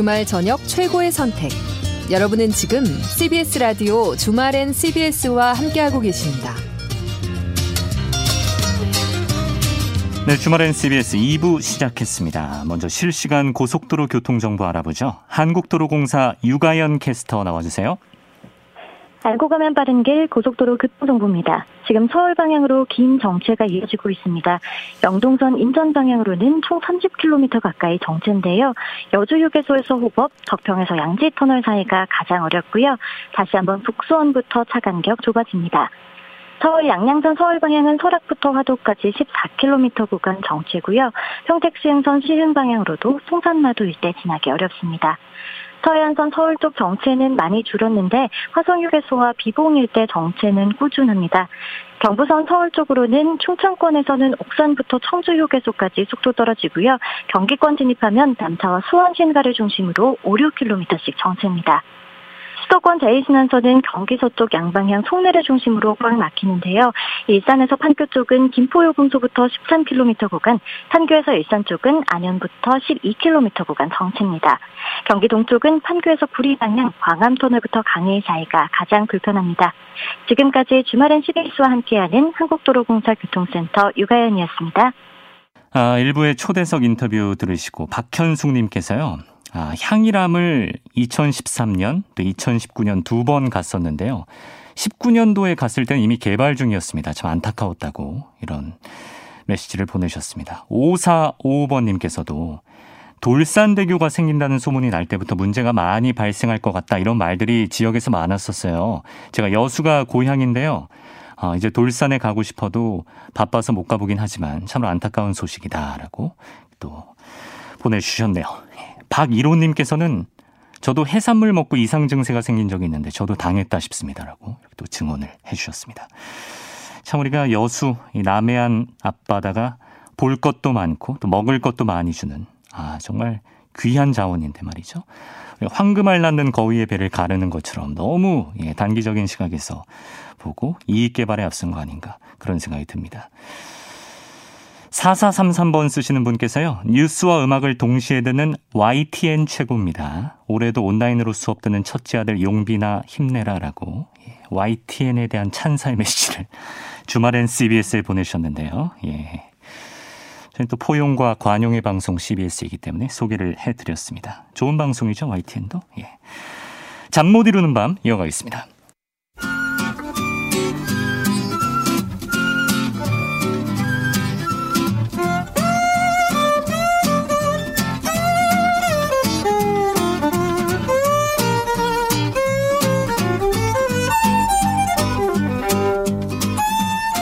주말 저녁 최고의 선택. 여러분은 지금 CBS 라디오 주말엔 CBS와 함께하고 계십니다. 네, 주말엔 CBS 2부 시작했습니다. 먼저 실시간 고속도로 교통 정보 알아보죠. 한국도로공사 유가연 캐스터 나와주세요. 알고 가면 빠른 길 고속도로 교통 정보입니다. 지금 서울 방향으로 긴 정체가 이어지고 있습니다. 영동선 인천 방향으로는 총 30km 가까이 정체인데요. 여주휴게소에서 호법, 덕평에서 양지터널 사이가 가장 어렵고요. 다시 한번 북수원부터 차 간격 좁아집니다. 서울 양양선 서울 방향은 설악부터 화도까지 14km 구간 정체고요. 평택시흥선 시흥 방향으로도 송산마도 일대 지나기 어렵습니다. 서해안선 서울 쪽 정체는 많이 줄었는데 화성휴게소와 비봉 일대 정체는 꾸준합니다. 경부선 서울 쪽으로는 충청권에서는 옥산부터 청주 휴게소까지 속도 떨어지고요. 경기권 진입하면 남차와 수원 신가를 중심으로 5, 6km씩 정체입니다. 수도권 제2신안선은 경기 서쪽 양방향 송내를 중심으로 꽉 막히는데요. 일산에서 판교 쪽은 김포요금소부터 13km 구간, 판교에서 일산 쪽은 안현부터 12km 구간 정체입니다. 경기 동쪽은 판교에서 구리 방향 광암터널부터 강해 사이가 가장 불편합니다. 지금까지 주말엔 CBS와 함께하는 한국도로공사 교통센터 유가연이었습니다. 아, 일부의 초대석 인터뷰 들으시고 박현숙님께서요. 아, 향이람을 2013년 또 2019년 두 번 갔었는데요. 19년도에 갔을 때는 이미 개발 중이었습니다. 참 안타까웠다고 이런 메시지를 보내셨습니다. 5455번님께서도 돌산대교가 생긴다는 소문이 날 때부터 문제가 많이 발생할 것 같다 이런 말들이 지역에서 많았었어요. 제가 여수가 고향인데요. 아, 이제 돌산에 가고 싶어도 바빠서 못 가보긴 하지만 참으로 안타까운 소식이다라고 또 보내주셨네요. 박일호님께서는 저도 해산물 먹고 이상 증세가 생긴 적이 있는데 저도 당했다 싶습니다라고 또 증언을 해주셨습니다. 참 우리가 여수 이 남해안 앞바다가 볼 것도 많고 또 먹을 것도 많이 주는 아 정말 귀한 자원인데 말이죠. 황금알 낳는 거위의 배를 가르는 것처럼 너무 예, 단기적인 시각에서 보고 이익 개발에 앞선 거 아닌가 그런 생각이 듭니다. 4433번 쓰시는 분께서요. 뉴스와 음악을 동시에 듣는 YTN 최고입니다. 올해도 온라인으로 수업 듣는 첫째 아들 용비나 힘내라라고 YTN에 대한 찬사의 메시지를 주말엔 CBS에 보내셨는데요. 예. 저는 또 포용과 관용의 방송 CBS이기 때문에 소개를 해드렸습니다. 좋은 방송이죠, YTN도. 예. 잠못 이루는 밤 이어가겠습니다.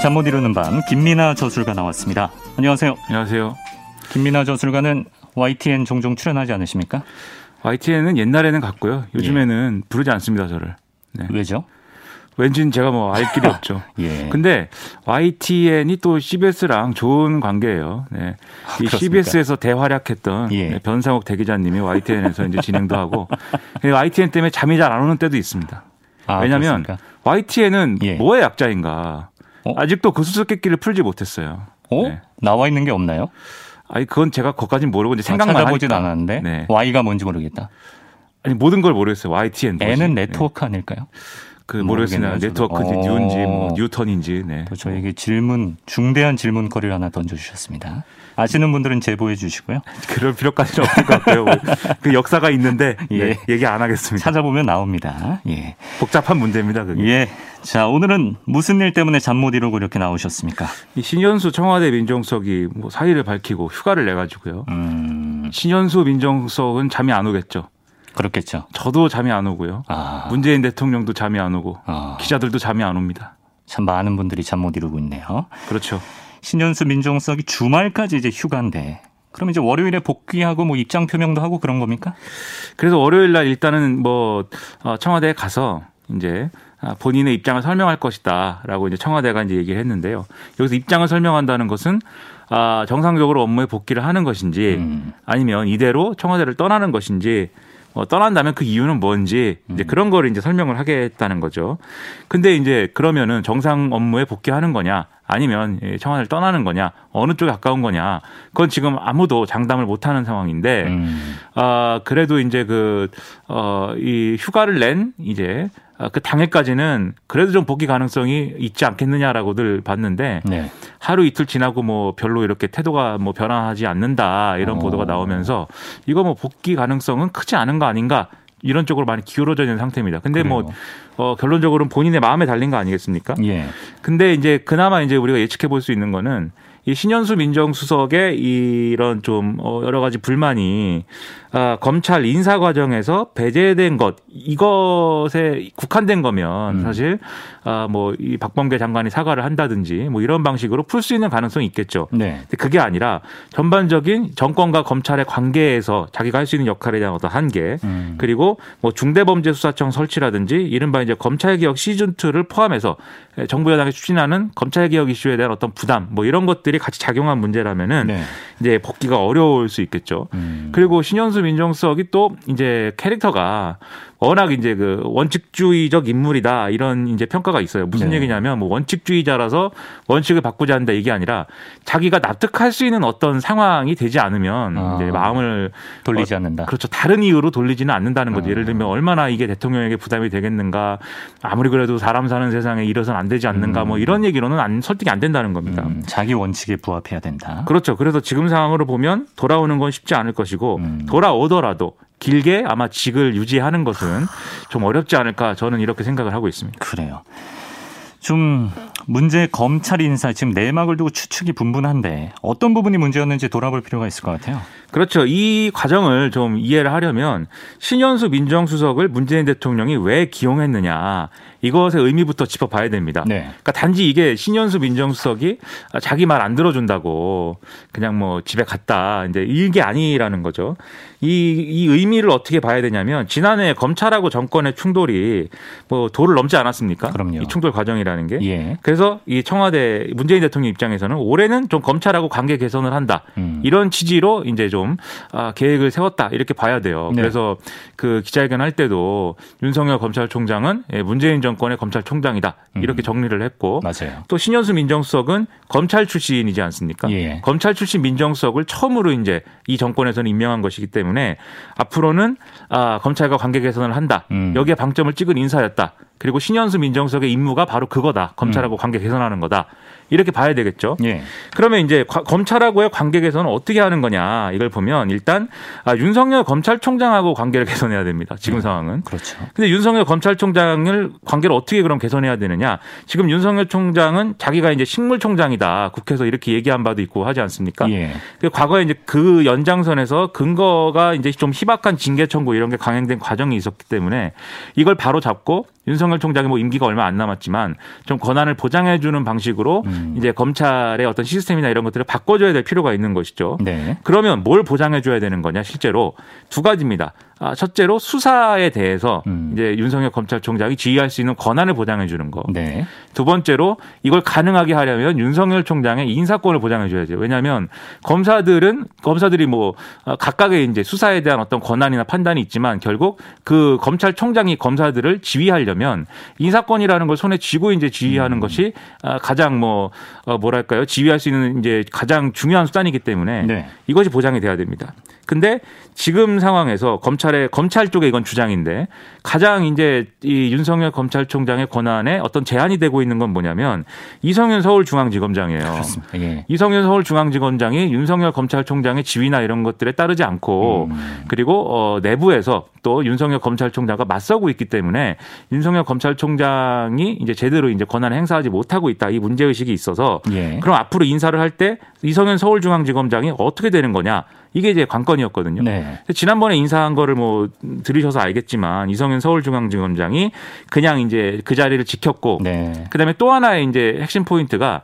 잠 못 이루는 밤 김민아 저술가 나왔습니다. 안녕하세요. 안녕하세요. 김민아 저술가는 YTN 종종 출연하지 않으십니까? YTN은 옛날에는 갔고요. 요즘에는 예. 부르지 않습니다, 저를. 네. 왜죠? 왠지는 제가 뭐 알 길이 없죠. 예. 근데 YTN이 또 CBS랑 좋은 관계예요. 네. 이 아, CBS에서 대활약했던 예. 네, 변상욱 대기자님이 YTN에서 이제 진행도 하고 YTN 때문에 잠이 잘 안 오는 때도 있습니다. 아, 왜냐하면 YTN은 예. 뭐의 약자인가? 어? 아직도 그 수수께끼를 풀지 못했어요. 어? 네. 나와 있는 게 없나요? 아니 그건 제가 그것까지는 모르고 이제 생각만 아, 찾아보진 하니까. 않았는데 네. Y가 뭔지 모르겠다. 아니 모든 걸 모르겠어요. YTN. N은 네트워크 네. 아닐까요? 그 모르겠으나 네트워크인지 어. 뉴인지 뭐 뉴턴인지. 네. 또 저에게 질문 중대한 질문거리를 하나 던져주셨습니다. 아시는 분들은 제보해 주시고요. 그럴 필요까지는 없을 것 같고요. 그 역사가 있는데 예. 네, 얘기 안 하겠습니다. 찾아보면 나옵니다. 예. 복잡한 문제입니다. 그게. 예. 자 오늘은 무슨 일 때문에 잠 못 이루고 이렇게 나오셨습니까? 이 신현수 청와대 민정수석이 뭐 사의를 밝히고 휴가를 내 가지고요. 음. 신현수 민정수석은 잠이 안 오겠죠. 그렇겠죠. 저도 잠이 안 오고요. 아. 문재인 대통령도 잠이 안 오고 아. 기자들도 잠이 안 옵니다. 참 많은 분들이 잠 못 이루고 있네요. 그렇죠. 신현수 민정수석이 주말까지 이제 휴가인데 그럼 이제 월요일에 복귀하고 뭐 입장 표명도 하고 그런 겁니까? 그래서 월요일 날 일단은 뭐 어, 청와대에 가서 이제 본인의 입장을 설명할 것이다라고 이제 청와대가 이제 얘기를 했는데요. 여기서 입장을 설명한다는 것은 아, 정상적으로 업무에 복귀를 하는 것인지 음. 아니면 이대로 청와대를 떠나는 것인지 어, 떠난다면 그 이유는 뭔지 이제 음. 그런 거를 이제 설명을 하겠다는 거죠. 근데 이제 그러면은 정상 업무에 복귀하는 거냐? 아니면 청와대를 떠나는 거냐 어느 쪽에 가까운 거냐 그건 지금 아무도 장담을 못하는 상황인데 음. 어, 그래도 이제 그어이 휴가를 낸 이제 어, 그 당일까지는 그래도 좀 복귀 가능성이 있지 않겠느냐라고들 봤는데 네. 하루 이틀 지나고 뭐 별로 이렇게 태도가 뭐 변화하지 않는다 이런 오. 어. 보도가 나오면서 이거 뭐 복귀 가능성은 크지 않은 거 아닌가 이런 쪽으로 많이 기울어져 있는 상태입니다. 근데 뭐, 그래요. 뭐 어, 결론적으로는 본인의 마음에 달린 거 아니겠습니까? 예. 근데 이제 그나마 이제 우리가 예측해 볼 수 있는 거는 이 신현수 민정수석의 이런 좀 어, 여러 가지 불만이 아, 검찰 인사 과정에서 배제된 것 이것에 국한된 거면 음. 사실 아, 뭐이 박범계 장관이 사과를 한다든지 뭐 이런 방식으로 풀 수 있는 가능성이 있겠죠. 네. 근데 그게 아니라 전반적인 정권과 검찰의 관계에서 자기가 할 수 있는 역할에 대한 어떤 한계 음. 그리고 뭐 중대범죄수사청 설치라든지 이른바 이제 검찰개혁 시즌 2를 포함해서 정부 여당이 추진하는 검찰개혁 이슈에 대한 어떤 부담 뭐 이런 것들이 같이 작용한 문제라면은 네. 이제 복귀가 어려울 수 있겠죠. 음. 그리고 신현수 민정수석이 또 이제 캐릭터가 워낙 이제 그 원칙주의적 인물이다 이런 이제 평가가 있어요. 무슨 네. 얘기냐면 뭐 원칙주의자라서 원칙을 바꾸지 않는다 이게 아니라 자기가 납득할 수 있는 어떤 상황이 되지 않으면 아, 이제 마음을 돌리지 어, 않는다. 그렇죠. 다른 이유로 돌리지는 않는다는 거죠. 아. 예를 들면 얼마나 이게 대통령에게 부담이 되겠는가. 아무리 그래도 사람 사는 세상에 이뤄선 안 되지 않는가. 뭐 음. 뭐 이런 얘기로는 안, 설득이 안 된다는 겁니다. 음, 자기 원칙에 부합해야 된다. 그렇죠. 그래서 지금 상황으로 보면 돌아오는 건 쉽지 않을 것이고 음. 돌아오더라도 길게 아마 직을 유지하는 것은 좀 어렵지 않을까 저는 이렇게 생각을 하고 있습니다. 그래요. 좀 문제 검찰 인사 지금 내막을 두고 추측이 분분한데 어떤 부분이 문제였는지 돌아볼 필요가 있을 것 같아요. 그렇죠. 이 과정을 좀 이해를 하려면 신현수 민정수석을 문재인 대통령이 왜 기용했느냐 이것의 의미부터 짚어봐야 됩니다. 네. 그러니까 단지 이게 신현수 민정수석이 자기 말 안 들어준다고 그냥 뭐 집에 갔다 이제 이게 아니라는 거죠. 이, 이 의미를 어떻게 봐야 되냐면 지난해 검찰하고 정권의 충돌이 뭐 도를 넘지 않았습니까? 그럼요. 이 충돌 과정이라는 게. 예. 그래서 이 청와대 문재인 대통령 입장에서는 올해는 좀 검찰하고 관계 개선을 한다. 음. 이런 취지로 이제 좀 아, 계획을 세웠다 이렇게 봐야 돼요. 네. 그래서 그 기자회견 할 때도 윤석열 검찰총장은 예, 문재인 정권의 검찰총장이다 이렇게 음. 정리를 했고 맞아요. 또 신현수 민정수석은 검찰 출신이지 않습니까? 예. 검찰 출신 민정수석을 처음으로 이제 이 정권에서는 임명한 것이기 때문에 앞으로는 아, 검찰과 관계 개선을 한다. 음. 여기에 방점을 찍은 인사였다. 그리고 신현수 민정수석의 임무가 바로 그거다. 검찰하고 음. 관계 개선하는 거다. 이렇게 봐야 되겠죠. 예. 그러면 이제 검찰하고의 관계 개선은 어떻게 하는 거냐 이걸 보면 일단 아, 윤석열 검찰총장하고 관계를 개선해야 됩니다. 지금 네. 상황은. 그렇죠. 근데 윤석열 검찰총장을 관계를 어떻게 그럼 개선해야 되느냐? 지금 윤석열 총장은 자기가 이제 식물총장이다. 국회에서 이렇게 얘기한 바도 있고 하지 않습니까? 예. 그 과거에 이제 그 연장선에서 근거가 이제 좀 희박한 징계 청구 이런 게 강행된 과정이 있었기 때문에 이걸 바로 잡고 윤석열 총장이 뭐 임기가 얼마 안 남았지만 좀 권한을 보장해 주는 방식으로 음. 이제 검찰의 어떤 시스템이나 이런 것들을 바꿔줘야 될 필요가 있는 것이죠. 네. 그러면 뭘 보장해 줘야 되는 거냐 실제로 두 가지입니다. 아, 첫째로 수사에 대해서 음. 이제 윤석열 검찰총장이 지휘할 수 있는 권한을 보장해 주는 거. 네. 두 번째로 이걸 가능하게 하려면 윤석열 총장의 인사권을 보장해 줘야죠. 왜냐하면 검사들은 검사들이 뭐 아, 각각의 이제 수사에 대한 어떤 권한이나 판단이 있지만 결국 그 검찰총장이 검사들을 지휘하려면 인사권이라는 걸 손에 쥐고 이제 지휘하는 음. 것이 아, 가장 뭐 어, 뭐랄까요 지휘할 수 있는 이제 가장 중요한 수단이기 때문에 네. 이것이 보장이 돼야 됩니다. 근데 지금 상황에서 검찰 의 검찰 쪽에 이건 주장인데 가장 이제 이 윤석열 검찰총장의 권한에 어떤 제한이 되고 있는 건 뭐냐면 이성윤 서울중앙지검장이에요. 그렇습니다. 예. 이성윤 서울중앙지검장이 윤석열 검찰총장의 지위나 이런 것들에 따르지 않고 음. 그리고 어 내부에서 또 윤석열 검찰총장과 맞서고 있기 때문에 윤석열 검찰총장이 이제 제대로 이제 권한을 행사하지 못하고 있다 이 문제 의식이 있어서 예. 그럼 앞으로 인사를 할 때 이성윤 서울중앙지검장이 어떻게 되는 거냐 이게 이제 관건이었거든요. 네. 지난번에 인사한 거를 뭐 들으셔서 알겠지만 이성윤 서울중앙지검장이 그냥 이제 그 자리를 지켰고 네. 그다음에 또 하나의 이제 핵심 포인트가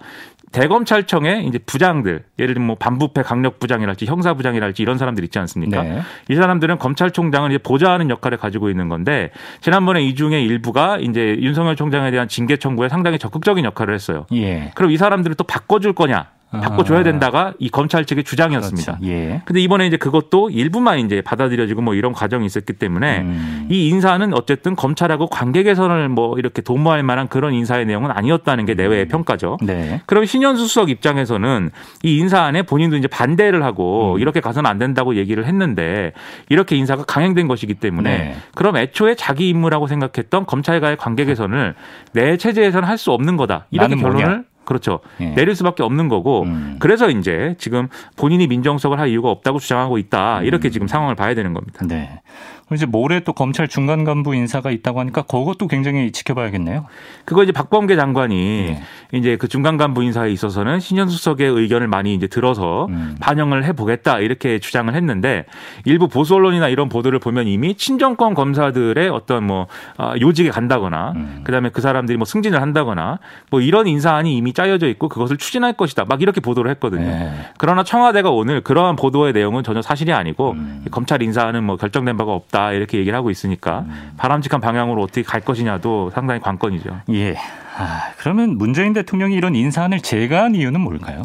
대검찰청의 이제 부장들, 예를 들면 뭐 반부패 강력 부장이랄지 형사 부장이랄지 이런 사람들 있지 않습니까? 네. 이 사람들은 검찰총장을 이제 보좌하는 역할을 가지고 있는 건데 지난번에 이 중에 일부가 이제 윤석열 총장에 대한 징계 청구에 상당히 적극적인 역할을 했어요. 예. 그럼 이 사람들을 또 바꿔줄 거냐? 바꿔줘야 된다가 이 검찰 측의 주장이었습니다. 그렇죠. 예. 근데 이번에 이제 그것도 일부만 이제 받아들여지고 뭐 이런 과정이 있었기 때문에 음. 이 인사는 어쨌든 검찰하고 관계 개선을 뭐 이렇게 도모할 만한 그런 인사의 내용은 아니었다는 게 내외의 음. 평가죠. 네. 그럼 신현수 수석 입장에서는 이 인사안에 본인도 이제 반대를 하고 음. 이렇게 가서는 안 된다고 얘기를 했는데 이렇게 인사가 강행된 것이기 때문에 네. 그럼 애초에 자기 임무라고 생각했던 검찰과의 관계 개선을 내 체제에서는 할 수 없는 거다. 이렇게 결론을 뭐냐? 그렇죠. 예. 내릴 수밖에 없는 거고 음. 그래서 이제 지금 본인이 민정수석을 할 이유가 없다고 주장하고 있다. 이렇게 음. 지금 상황을 봐야 되는 겁니다. 네. 이제 모레 또 검찰 중간 간부 인사가 있다고 하니까 그것도 굉장히 지켜봐야겠네요. 그거 이제 박범계 장관이 네. 이제 그 중간 간부 인사에 있어서는 신현수 석의 의견을 많이 이제 들어서 음. 반영을 해보겠다 이렇게 주장을 했는데 일부 보수 언론이나 이런 보도를 보면 이미 친정권 검사들의 어떤 뭐 아, 요직에 간다거나 음. 그다음에 그 사람들이 뭐 승진을 한다거나 뭐 이런 인사안이 이미 짜여져 있고 그것을 추진할 것이다 막 이렇게 보도를 했거든요. 네. 그러나 청와대가 오늘 그러한 보도의 내용은 전혀 사실이 아니고 음. 검찰 인사는 뭐 결정된 바가 없다. 없다 이렇게 얘기를 하고 있으니까 음. 바람직한 방향으로 어떻게 갈 것이냐도 상당히 관건이죠. 예. 아, 그러면 문재인 대통령이 이런 인사안을 제거한 이유는 뭘까요?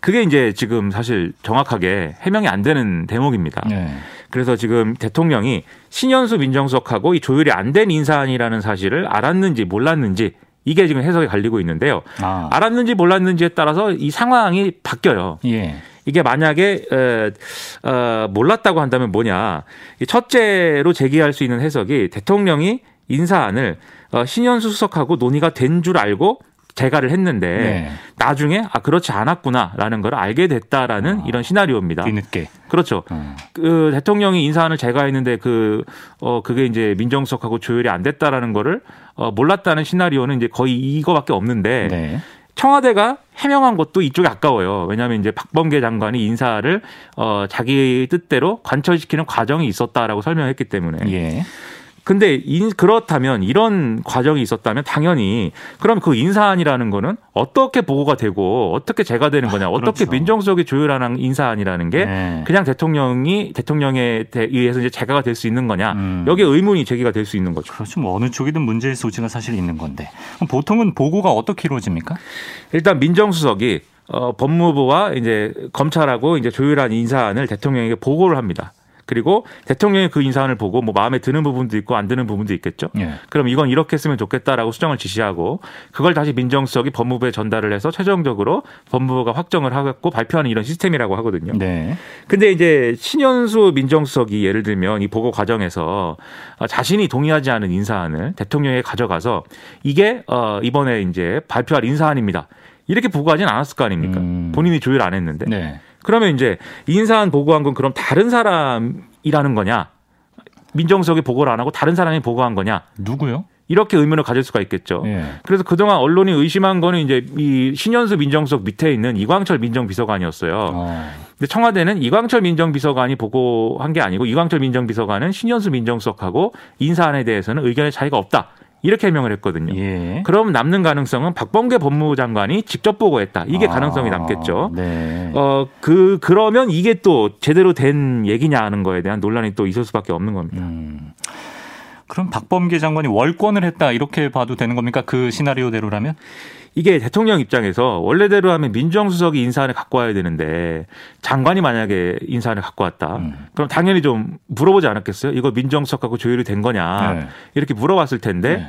그게 이제 지금 사실 정확하게 해명이 안 되는 대목입니다. 네. 그래서 지금 대통령이 신현수 민정수석하고 이 조율이 안 된 인사안이라는 사실을 알았는지 몰랐는지 이게 지금 해석이 갈리고 있는데요. 아. 알았는지 몰랐는지에 따라서 이 상황이 바뀌어요. 예. 이게 만약에 어, 어, 몰랐다고 한다면 뭐냐? 첫째로 제기할 수 있는 해석이 대통령이 인사안을 어, 신현수 수석하고 논의가 된 줄 알고 재가를 했는데 네. 나중에 아 그렇지 않았구나라는 걸 알게 됐다라는 아, 이런 시나리오입니다. 뒤늦게 그렇죠. 어. 그 대통령이 인사안을 재가했는데 그어 그게 이제 민정수석하고 조율이 안 됐다라는 거를 어 몰랐다는 시나리오는 이제 거의 이거밖에 없는데 네. 청와대가 해명한 것도 이쪽에 아까워요. 왜냐하면 이제 박범계 장관이 인사를 어 자기 뜻대로 관철시키는 과정이 있었다라고 설명했기 때문에. 예. 근데 인, 그렇다면 이런 과정이 있었다면 당연히 그럼 그 인사안이라는 거는 어떻게 보고가 되고 어떻게 제가 되는 거냐 어떻게 그렇죠. 민정수석이 조율하는 인사안이라는 게 네. 그냥 대통령이 대통령에 의해서 이제 제가가 될 수 있는 거냐 음. 여기에 의문이 제기가 될 수 있는 거죠. 그렇죠. 뭐 어느 쪽이든 문제의 소지가 사실 있는 건데 보통은 보고가 어떻게 이루어집니까? 일단 민정수석이 어, 법무부와 이제 검찰하고 이제 조율한 인사안을 대통령에게 보고를 합니다. 그리고 대통령이 그 인사안을 보고 뭐 마음에 드는 부분도 있고 안 드는 부분도 있겠죠. 예. 그럼 이건 이렇게 했으면 좋겠다라고 수정을 지시하고 그걸 다시 민정수석이 법무부에 전달을 해서 최종적으로 법무부가 확정을 하고 발표하는 이런 시스템이라고 하거든요. 네. 근데 이제 신현수 민정수석이 예를 들면 이 보고 과정에서 자신이 동의하지 않은 인사안을 대통령에게 가져가서 이게 어 이번에 이제 발표할 인사안입니다. 이렇게 보고하진 않았을 거 아닙니까? 음. 본인이 조율 안 했는데. 네. 그러면 이제 인사안 보고한 건 그럼 다른 사람이라는 거냐? 민정수석이 보고를 안 하고 다른 사람이 보고한 거냐? 누구요? 이렇게 의문을 가질 수가 있겠죠. 예. 그래서 그동안 언론이 의심한 거는 이제 이 신현수 민정수석 밑에 있는 이광철 민정비서관이었어요. 어. 근데 청와대는 이광철 민정비서관이 보고한 게 아니고 이광철 민정비서관은 신현수 민정수석하고 인사안에 대해서는 의견의 차이가 없다. 이렇게 해명을 했거든요. 예. 그럼 남는 가능성은 박범계 법무부 장관이 직접 보고했다. 이게 아, 가능성이 남겠죠. 네. 어, 그, 그러면 이게 또 제대로 된 얘기냐 하는 거에 대한 논란이 또 있을 수밖에 없는 겁니다. 음. 그럼 박범계 장관이 월권을 했다 이렇게 봐도 되는 겁니까? 그 시나리오대로라면? 이게 대통령 입장에서 원래대로 하면 민정수석이 인사안을 갖고 와야 되는데 장관이 만약에 인사안을 갖고 왔다. 음. 그럼 당연히 좀 물어보지 않았겠어요? 이거 민정수석하고 조율이 된 거냐. 네. 이렇게 물어봤을 텐데 네.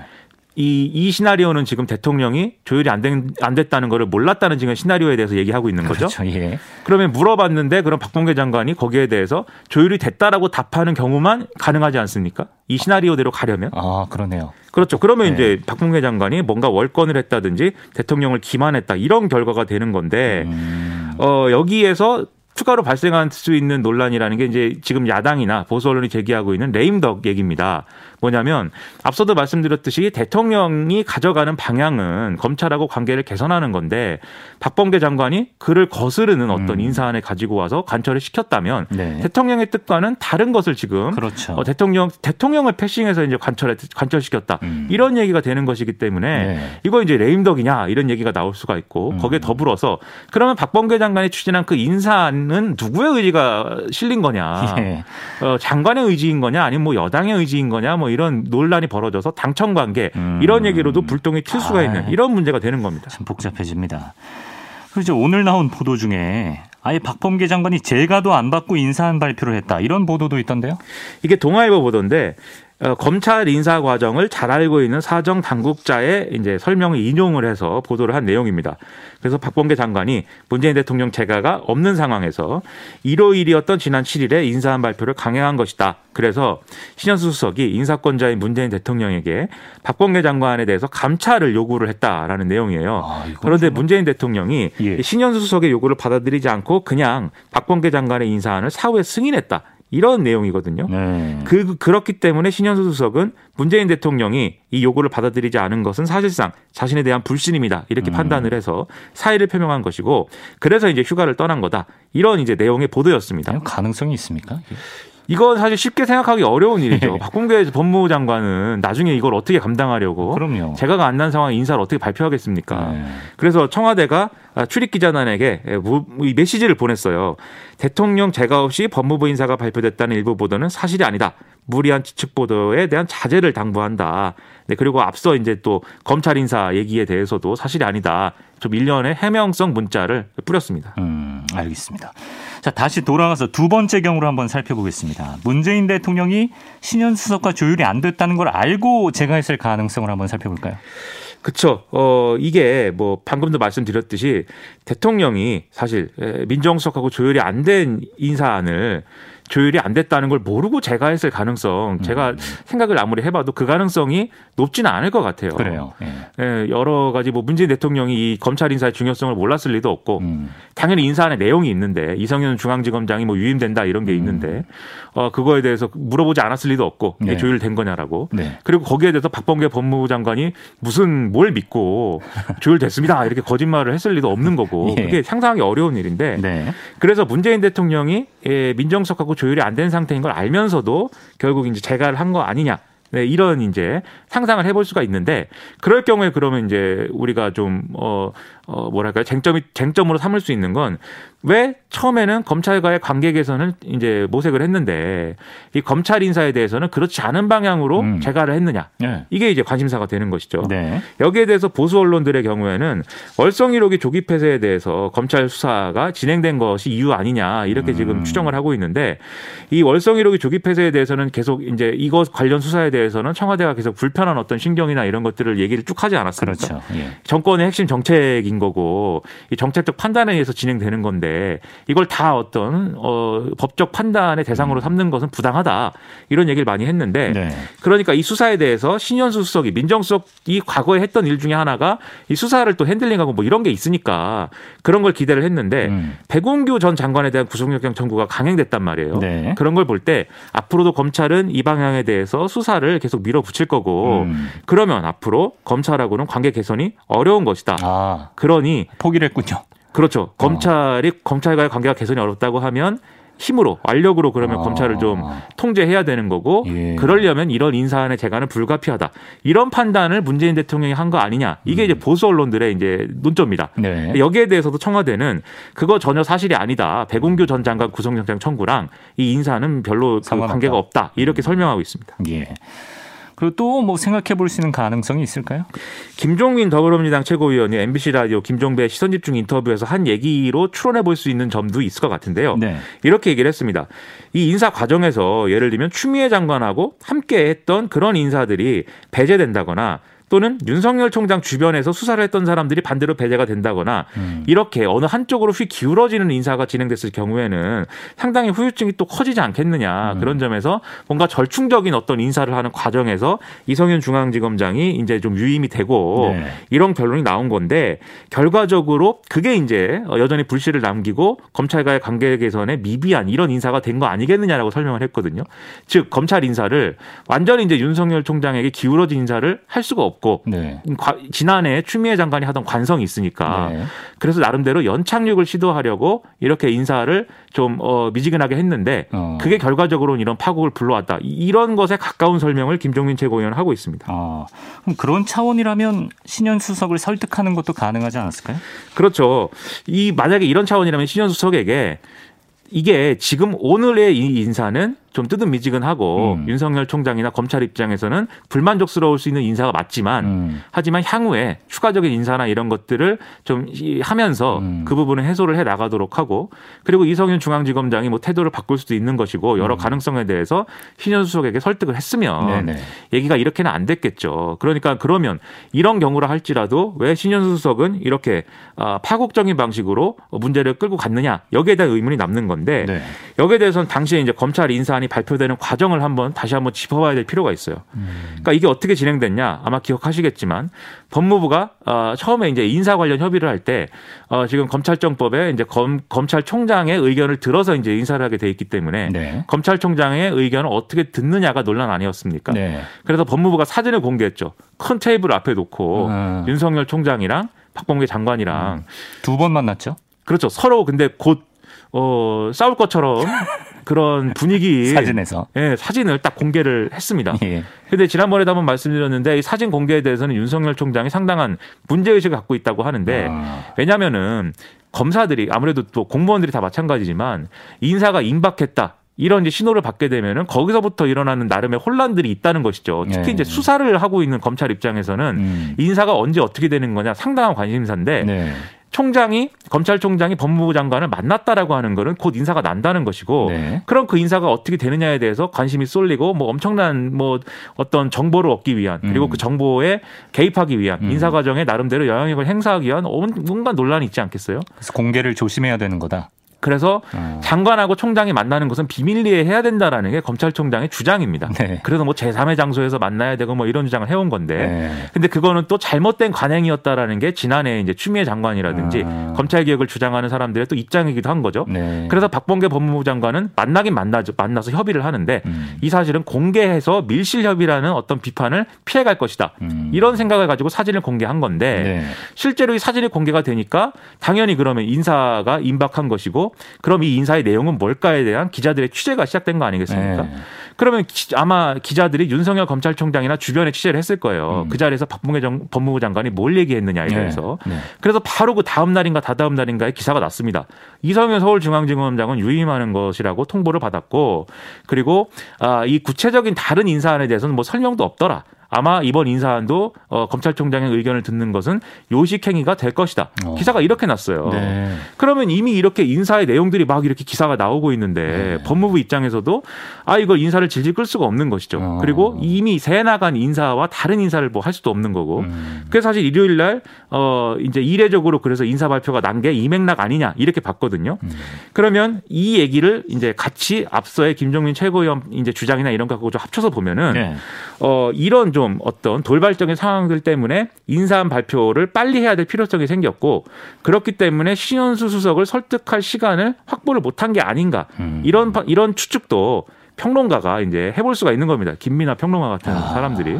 이, 이 시나리오는 지금 대통령이 조율이 안, 된, 안 됐다는 거를 몰랐다는 지금 시나리오에 대해서 얘기하고 있는 거죠. 그렇죠. 예. 그러면 물어봤는데 그럼 박범계 장관이 거기에 대해서 조율이 됐다라고 답하는 경우만 가능하지 않습니까? 이 시나리오대로 가려면. 아, 그러네요. 그렇죠. 그러면 네. 이제 박범계 장관이 뭔가 월권을 했다든지 대통령을 기만했다 이런 결과가 되는 건데 음. 어, 여기에서 추가로 발생할 수 있는 논란이라는 게 이제 지금 야당이나 보수 언론이 제기하고 있는 레임덕 얘기입니다. 뭐냐면 앞서도 말씀드렸듯이 대통령이 가져가는 방향은 검찰하고 관계를 개선하는 건데 박범계 장관이 그를 거스르는 어떤 음. 인사안을 가지고 와서 관철을 시켰다면 네. 대통령의 뜻과는 다른 것을 지금 그렇죠. 어, 대통령 대통령을 패싱해서 이제 관철 관철시켰다 음. 이런 얘기가 되는 것이기 때문에 네. 이거 이제 레임덕이냐 이런 얘기가 나올 수가 있고 음. 거기에 더불어서 그러면 박범계 장관이 추진한 그 인사안은 누구의 의지가 실린 거냐 예. 어, 장관의 의지인 거냐 아니면 뭐 여당의 의지인 거냐 뭐뭐 이런 논란이 벌어져서 당청 관계 음. 이런 얘기로도 불똥이 튈 수가 있는 이런 문제가 되는 겁니다. 참 복잡해집니다. 그렇죠. 오늘 나온 보도 중에 아예 박범계 장관이 제가도 안 받고 인사한 발표를 했다. 이런 보도도 있던데요. 이게 동아일보 보도인데 어, 검찰 인사 과정을 잘 알고 있는 사정 당국자의 이제 설명을 인용을 해서 보도를 한 내용입니다. 그래서 박범계 장관이 문재인 대통령 재가가 없는 상황에서 1호1이었던 지난 7일에 인사한 발표를 강행한 것이다. 그래서 신현수 수석이 인사권자인 문재인 대통령에게 박범계 장관에 대해서 감찰을 요구를 했다라는 내용이에요. 아, 그런데 문재인 대통령이 예. 신현수 수석의 요구를 받아들이지 않고 그냥 박범계 장관의 인사안을 사후에 승인했다. 이런 내용이거든요. 네. 그 그렇기 때문에 신현수 수석은 문재인 대통령이 이 요구를 받아들이지 않은 것은 사실상 자신에 대한 불신입니다. 이렇게 음. 판단을 해서 사의를 표명한 것이고 그래서 이제 휴가를 떠난 거다. 이런 이제 내용의 보도였습니다. 가능성이 있습니까? 이건 사실 쉽게 생각하기 어려운 일이죠. 네. 박홍계 법무부 장관은 나중에 이걸 어떻게 감당하려고 그럼요. 제가가 안 난 상황에 인사를 어떻게 발표하겠습니까? 네. 그래서 청와대가 출입 기자단에게 메시지를 보냈어요. 대통령 제가 없이 법무부 인사가 발표됐다는 일부 보도는 사실이 아니다. 무리한 지측 보도에 대한 자제를 당부한다. 네, 그리고 앞서 이제 또 검찰 인사 얘기에 대해서도 사실이 아니다. 좀 일련의 해명성 문자를 뿌렸습니다. 음, 알겠습니다. 자, 다시 돌아가서 두 번째 경우로 한번 살펴보겠습니다. 문재인 대통령이 신현수석과 조율이 안 됐다는 걸 알고 제가 했을 가능성을 한번 살펴볼까요? 그쵸. 어, 이게 뭐 방금도 말씀드렸듯이 대통령이 사실 민정수석하고 조율이 안 된 인사안을 조율이 안 됐다는 걸 모르고 제가 했을 가능성 제가 음. 생각을 아무리 해봐도 그 가능성이 높지는 않을 것 같아요. 그래요. 예. 예, 여러 가지 뭐 문재인 대통령이 이 검찰 인사의 중요성을 몰랐을 리도 없고 음. 당연히 인사 안에 내용이 있는데 이성윤 중앙지검장이 뭐 유임된다 이런 게 음. 있는데 어 그거에 대해서 물어보지 않았을 리도 없고 이게 네. 조율된 거냐라고 네. 그리고 거기에 대해서 박범계 법무부 장관이 무슨 뭘 믿고 조율됐습니다 이렇게 거짓말을 했을 리도 없는 거고 예. 그게 상상하기 어려운 일인데 네. 그래서 문재인 대통령이 예, 민정석하고 조율이 안 된 상태인 걸 알면서도 결국 이제 재가를 한 거 아니냐. 네, 이런 이제 상상을 해볼 수가 있는데 그럴 경우에 그러면 이제 우리가 좀 어, 어 뭐랄까요 쟁점이 쟁점으로 삼을 수 있는 건 왜 처음에는 검찰과의 관계 개선을 이제 모색을 했는데 이 검찰 인사에 대해서는 그렇지 않은 방향으로 음. 재가를 했느냐 네. 이게 이제 관심사가 되는 것이죠. 네. 여기에 대해서 보수 언론들의 경우에는 월성 1호기 조기 폐쇄에 대해서 검찰 수사가 진행된 것이 이유 아니냐 이렇게 지금 음. 추정을 하고 있는데 이 월성 1호기 조기 폐쇄에 대해서는 계속 이제 이것 관련 수사에 대해서는 청와대가 계속 불편한 어떤 신경이나 이런 것들을 얘기를 쭉 하지 않았습니까? 그렇죠. 예. 정권의 핵심 정책인 거고 이 정책적 판단에 의해서 진행되는 건데 이걸 다 어떤 어 법적 판단의 대상으로 음. 삼는 것은 부당하다 이런 얘기를 많이 했는데 네. 그러니까 이 수사에 대해서 신현수 수석이 민정수석이 과거에 했던 일 중에 하나가 이 수사를 또 핸들링하고 뭐 이런 게 있으니까 그런 걸 기대를 했는데 음. 백운규 전 장관에 대한 구속영장 청구가 강행됐단 말이에요. 네. 그런 걸 볼 때 앞으로도 검찰은 이 방향에 대해서 수사를 계속 밀어붙일 거고 음. 그러면 앞으로 검찰하고는 관계 개선이 어려운 것이다. 아, 그러니 포기를 했군요. 그렇죠. 검찰이 어. 검찰과의 관계가 개선이 어렵다고 하면 힘으로 완력으로 그러면 아. 검찰을 좀 통제해야 되는 거고 예. 그러려면 이런 인사안의 재가는 불가피하다 이런 판단을 문재인 대통령이 한 거 아니냐 이게 음. 이제 보수 언론들의 이제 논조입니다. 네. 여기에 대해서도 청와대는 그거 전혀 사실이 아니다. 백운규 전 장관 구속영장 청구랑 이 인사는 별로 그 관계가 없다 이렇게 음. 설명하고 있습니다. 예. 그리고 또 뭐 생각해 볼 수 있는 가능성이 있을까요? 김종민 더불어민주당 최고위원이 MBC 라디오 김종배 시선집중 인터뷰에서 한 얘기로 추론해 볼 수 있는 점도 있을 것 같은데요. 네. 이렇게 얘기를 했습니다. 이 인사 과정에서 예를 들면 추미애 장관하고 함께 했던 그런 인사들이 배제된다거나 또는 윤석열 총장 주변에서 수사를 했던 사람들이 반대로 배제가 된다거나 음. 이렇게 어느 한쪽으로 휙 기울어지는 인사가 진행됐을 경우에는 상당히 후유증이 또 커지지 않겠느냐 음. 그런 점에서 뭔가 절충적인 어떤 인사를 하는 과정에서 이성윤 중앙지검장이 이제 좀 유임이 되고 네. 이런 결론이 나온 건데 결과적으로 그게 이제 여전히 불씨를 남기고 검찰과의 관계 개선에 미비한 이런 인사가 된 거 아니겠느냐라고 설명을 했거든요. 즉 검찰 인사를 완전히 이제 윤석열 총장에게 기울어진 인사를 할 수가 없. 없고 네. 지난해 추미애 장관이 하던 관성이 있으니까 네. 그래서 나름대로 연착륙을 시도하려고 이렇게 인사를 좀 어, 미지근하게 했는데 어. 그게 결과적으로는 이런 파국을 불러왔다. 이런 것에 가까운 설명을 김종민 최고위원은 하고 있습니다. 아, 그럼 그런 차원이라면 신현 수석을 설득하는 것도 가능하지 않았을까요? 그렇죠. 이 만약에 이런 차원이라면 신현 수석에게 이게 지금 오늘의 이 인사는 좀 뜨뜻미지근하고 음. 윤석열 총장이나 검찰 입장에서는 불만족스러울 수 있는 인사가 맞지만 음. 하지만 향후에 추가적인 인사나 이런 것들을 좀 하면서 음. 그 부분을 해소를 해 나가도록 하고 그리고 이성윤 중앙지검장이 뭐 태도를 바꿀 수도 있는 것이고 여러 음. 가능성에 대해서 신현수 수석에게 설득을 했으면 네네. 얘기가 이렇게는 안 됐겠죠. 그러니까 그러면 이런 경우라 할지라도 왜 신현수 수석은 이렇게 아, 파국적인 방식으로 문제를 끌고 갔느냐 여기에 대한 의문이 남는 건데 네. 여기에 대해서는 당시에 이제 검찰 인사안이 발표되는 과정을 한번 다시 한번 짚어봐야 될 필요가 있어요. 음. 그러니까 이게 어떻게 진행됐냐 아마 기억하시겠지만 법무부가 어, 처음에 이제 인사 관련 협의를 할 때 어, 지금 검찰정법에 이제 검, 검찰총장의 의견을 들어서 이제 인사를 하게 돼 있기 때문에 네. 검찰총장의 의견을 어떻게 듣느냐가 논란 아니었습니까? 네. 그래서 법무부가 사진을 공개했죠. 큰 테이블 앞에 놓고 음. 윤석열 총장이랑 박범계 장관이랑 음. 두 번 만났죠. 그렇죠. 서로 근데 곧 어, 싸울 것처럼 그런 분위기 사진에서 예, 사진을 딱 공개를 했습니다. 예. 근데 지난번에도 한번 말씀드렸는데 이 사진 공개에 대해서는 윤석열 총장이 상당한 문제 의식을 갖고 있다고 하는데 아. 왜냐면은 검사들이 아무래도 또 공무원들이 다 마찬가지지만 인사가 임박했다. 이런 이제 신호를 받게 되면은 거기서부터 일어나는 나름의 혼란들이 있다는 것이죠. 특히 네. 이제 수사를 하고 있는 검찰 입장에서는 음. 인사가 언제 어떻게 되는 거냐 상당한 관심사인데 네. 총장이 검찰총장이 법무부 장관을 만났다라고 하는 거는 곧 인사가 난다는 것이고 네. 그럼 그 인사가 어떻게 되느냐에 대해서 관심이 쏠리고 뭐 엄청난 뭐 어떤 정보를 얻기 위한 그리고 음. 그 정보에 개입하기 위한 음. 인사 과정에 나름대로 영향력을 행사하기 위한 뭔가 논란이 있지 않겠어요? 그래서 공개를 조심해야 되는 거다. 그래서 어. 장관하고 총장이 만나는 것은 비밀리에 해야 된다라는 게 검찰총장의 주장입니다. 네. 그래서 뭐 제3의 장소에서 만나야 되고 뭐 이런 주장을 해온 건데, 네. 근데 그거는 또 잘못된 관행이었다라는 게 지난해 이제 추미애 장관이라든지 어. 검찰 개혁을 주장하는 사람들의 또 입장이기도 한 거죠. 네. 그래서 박범계 법무부 장관은 만나긴 만나죠, 만나서 협의를 하는데 음. 이 사실은 공개해서 밀실 협의라는 어떤 비판을 피해갈 것이다. 음. 이런 생각을 가지고 사진을 공개한 건데 네. 실제로 이 사진이 공개가 되니까 당연히 그러면 인사가 임박한 것이고 그럼 이 인사의 내용은 뭘까에 대한 기자들의 취재가 시작된 거 아니겠습니까? 네. 그러면 기, 아마 기자들이 윤석열 검찰총장이나 주변에 취재를 했을 거예요. 음. 그 자리에서 박봉계 정, 법무부 장관이 뭘 얘기했느냐에 네. 대해서. 네. 네. 그래서 바로 그 다음 날인가 다다음 날인가에 기사가 났습니다. 이성윤 서울중앙지검장은 유임하는 것이라고 통보를 받았고 그리고 아, 이 구체적인 다른 인사안에 대해서는 뭐 설명도 없더라. 아마 이번 인사안도 어, 검찰총장의 의견을 듣는 것은 요식행위가 될 것이다. 어. 기사가 이렇게 났어요. 네. 그러면 이미 이렇게 인사의 내용들이 막 이렇게 기사가 나오고 있는데 네. 법무부 입장에서도 아 이걸 인사를 질질 끌 수가 없는 것이죠. 어. 그리고 이미 새 나간 인사와 다른 인사를 뭐 할 수도 없는 거고. 음. 그래서 사실 일요일 날 어, 이제 이례적으로 그래서 인사 발표가 난 게 이 맥락 아니냐 이렇게 봤거든요. 음. 그러면 이 얘기를 이제 같이 앞서의 김종민 최고위원 이제 주장이나 이런 거 갖고 좀 합쳐서 보면은 네. 어, 이런 좀 어떤 돌발적인 상황들 때문에 인사안 발표를 빨리 해야 될 필요성이 생겼고 그렇기 때문에 신현수 수석을 설득할 시간을 확보를 못한 게 아닌가 음. 이런 이런 추측도 평론가가 이제 해볼 수가 있는 겁니다. 김민아 평론가 같은 아. 사람들이.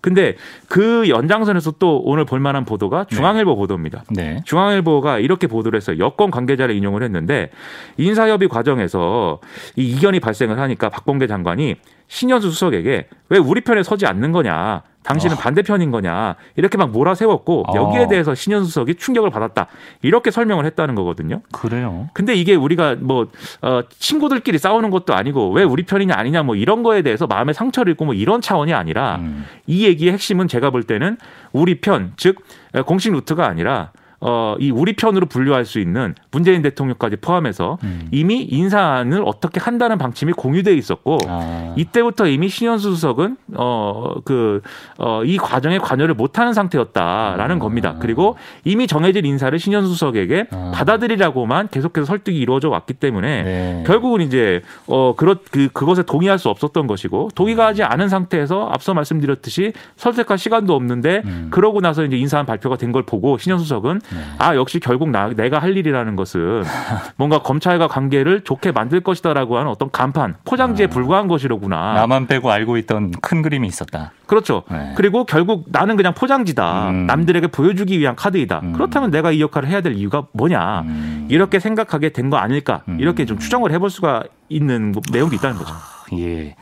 근데 그 연장선에서 또 오늘 볼만한 보도가 네. 중앙일보 네. 보도입니다. 네. 중앙일보가 이렇게 보도를 했어요. 여권 관계자를 인용을 했는데 인사협의 과정에서 이 이견이 발생을 하니까 박범계 장관이 신현수 수석에게 왜 우리 편에 서지 않는 거냐. 당신은 어. 반대편인 거냐. 이렇게 막 몰아세웠고 어. 여기에 대해서 신현수 수석이 충격을 받았다. 이렇게 설명을 했다는 거거든요. 그래요. 근데 이게 우리가 뭐 어, 친구들끼리 싸우는 것도 아니고 왜 우리 편이냐 아니냐 뭐 이런 거에 대해서 마음의 상처를 입고 뭐 이런 차원이 아니라 음. 이 얘기의 핵심은 제가 볼 때는 우리 편, 즉 공식 루트가 아니라 어, 이 우리 편으로 분류할 수 있는 문재인 대통령까지 포함해서 음. 이미 인사안을 어떻게 한다는 방침이 공유돼 있었고 아. 이때부터 이미 신현수 수석은 어, 그, 어, 이 과정에 관여를 못하는 상태였다라는 아. 겁니다. 그리고 이미 정해진 인사를 신현수 수석에게 아. 받아들이라고만 계속해서 설득이 이루어져 왔기 때문에 네. 결국은 이제 어, 그렇, 그, 그것에 동의할 수 없었던 것이고 동의가 하지 않은 상태에서 앞서 말씀드렸듯이 설득할 시간도 없는데 음. 그러고 나서 이제 인사안 발표가 된 걸 보고 신현수 수석은 네. 아 역시 결국 나, 내가 할 일이라는 것은 뭔가 검찰과 관계를 좋게 만들 것이다라고 하는 어떤 간판 포장지에 아. 불과한 것이로구나. 나만 빼고 알고 있던 큰 그림이 있었다. 그렇죠. 네. 그리고 결국 나는 그냥 포장지다. 음. 남들에게 보여주기 위한 카드이다. 음. 그렇다면 내가 이 역할을 해야 될 이유가 뭐냐. 음. 이렇게 생각하게 된 거 아닐까. 음. 이렇게 좀 추정을 해볼 수가 있는 내용도 있다는 거죠. 예.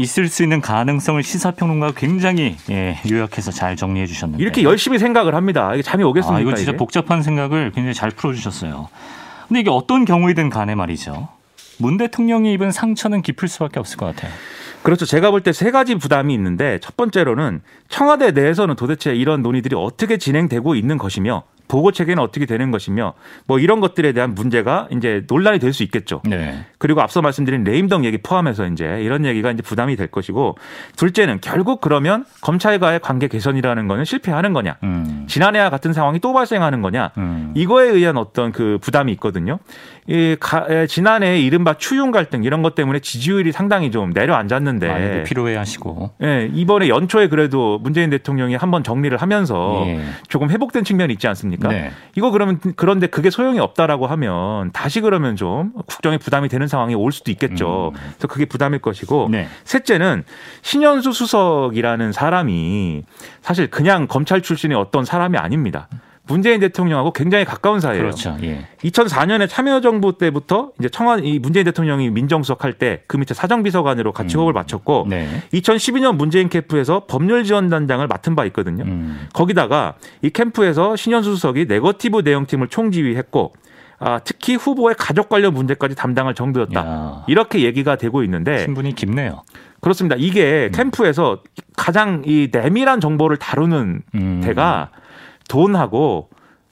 있을 수 있는 가능성을 시사평론가가 굉장히 예, 요약해서 잘 정리해 주셨는데 이렇게 열심히 생각을 합니다. 이게 잠이 오겠습니까? 아, 이거 진짜 이게? 복잡한 생각을 굉장히 잘 풀어주셨어요. 근데 이게 어떤 경우이든 간에 말이죠. 문 대통령이 입은 상처는 깊을 수밖에 없을 것 같아요. 그렇죠. 제가 볼 때 세 가지 부담이 있는데 첫 번째로는 청와대 내에서는 도대체 이런 논의들이 어떻게 진행되고 있는 것이며 보고 체계는 어떻게 되는 것이며 뭐 이런 것들에 대한 문제가 이제 논란이 될 수 있겠죠. 네. 그리고 앞서 말씀드린 레임덕 얘기 포함해서 이제 이런 얘기가 이제 부담이 될 것이고 둘째는 결국 그러면 검찰과의 관계 개선이라는 거는 실패하는 거냐. 음. 지난해와 같은 상황이 또 발생하는 거냐. 음. 이거에 의한 어떤 그 부담이 있거든요. 이 가, 지난해 이른바 추윤 갈등 이런 것 때문에 지지율이 상당히 좀 내려앉았는데 아, 필요해 하시고 예, 이번에 연초에 그래도 문재인 대통령이 한번 정리를 하면서 예. 조금 회복된 측면이 있지 않습니까? 네. 이거 그러면 그런데 그게 소용이 없다라고 하면 다시 그러면 좀 국정에 부담이 되는 상황이 올 수도 있겠죠. 음. 그래서 그게 부담일 것이고 네. 셋째는 신현수 수석이라는 사람이 사실 그냥 검찰 출신의 어떤 사람이 아닙니다. 문재인 대통령하고 굉장히 가까운 사이예요. 그렇죠. 예. 2004년에 참여정부 때부터 이제 청와대 이 문재인 대통령이 민정수석 할 때 그 밑에 사정비서관으로 같이 호흡을 음. 마쳤고 네. 2012년 문재인 캠프에서 법률 지원단장을 맡은 바 있거든요. 음. 거기다가 이 캠프에서 신현수 수석이 네거티브 대응팀을 총지휘했고 아, 특히 후보의 가족 관련 문제까지 담당할 정도였다. 야. 이렇게 얘기가 되고 있는데 신분이 깊네요. 그렇습니다. 이게 음. 캠프에서 가장 이 내밀한 정보를 다루는 음. 데가 돈하고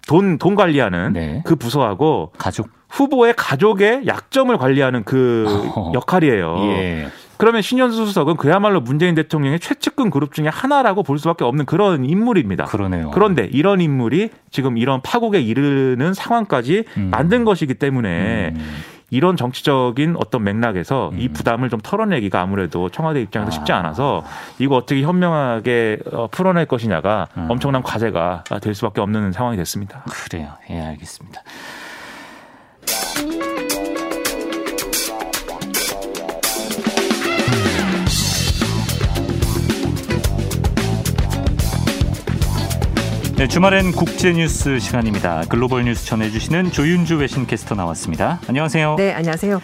돈, 돈 관리하는 네. 그 부서하고 가족 후보의 가족의 약점을 관리하는 그 어. 역할이에요. 예. 그러면 신현수 수석은 그야말로 문재인 대통령의 최측근 그룹 중에 하나라고 볼 수밖에 없는 그런 인물입니다. 그러네요. 그런데 이런 인물이 지금 이런 파국에 이르는 상황까지 음. 만든 것이기 때문에 음. 이런 정치적인 어떤 맥락에서 음. 이 부담을 좀 털어내기가 아무래도 청와대 입장에서 쉽지 아. 않아서 이거 어떻게 현명하게 어, 풀어낼 것이냐가 음. 엄청난 과제가 될 수밖에 없는 상황이 됐습니다. 그래요. 예, 알겠습니다. 네, 주말엔 국제 뉴스 시간입니다. 글로벌 뉴스 전해주시는 조윤주 외신 캐스터 나왔습니다. 안녕하세요. 네, 안녕하세요.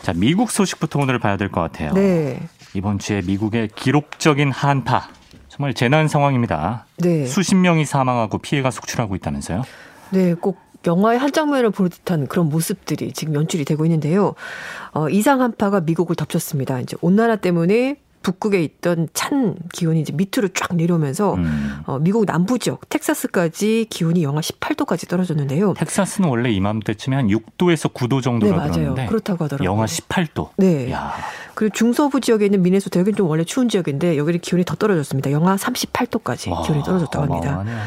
자, 미국 소식부터 오늘 봐야 될 것 같아요. 네. 이번 주에 미국의 기록적인 한파. 정말 재난 상황입니다. 네. 수십 명이 사망하고 피해가 속출하고 있다면서요? 네, 꼭 영화의 한 장면을 볼 듯한 그런 모습들이 지금 연출이 되고 있는데요. 어, 이상 한파가 미국을 덮쳤습니다. 이제 온난화 때문에 북극에 있던 찬 기온이 이제 밑으로 쫙 내려오면서 음. 어, 미국 남부 지역 텍사스까지 기온이 영하 18도까지 떨어졌는데요. 텍사스는 원래 이맘때쯤에 한 6도에서 9도 정도라 네, 맞아요. 그러는데 그렇다고 하더라고요. 영하 18도. 네. 야. 그리고 중서부 지역에 있는 미네소타 여기는 좀 원래 추운 지역인데 여기는 기온이 더 떨어졌습니다. 영하 38도까지 와, 기온이 떨어졌다고 합니다. 어마어마하네요.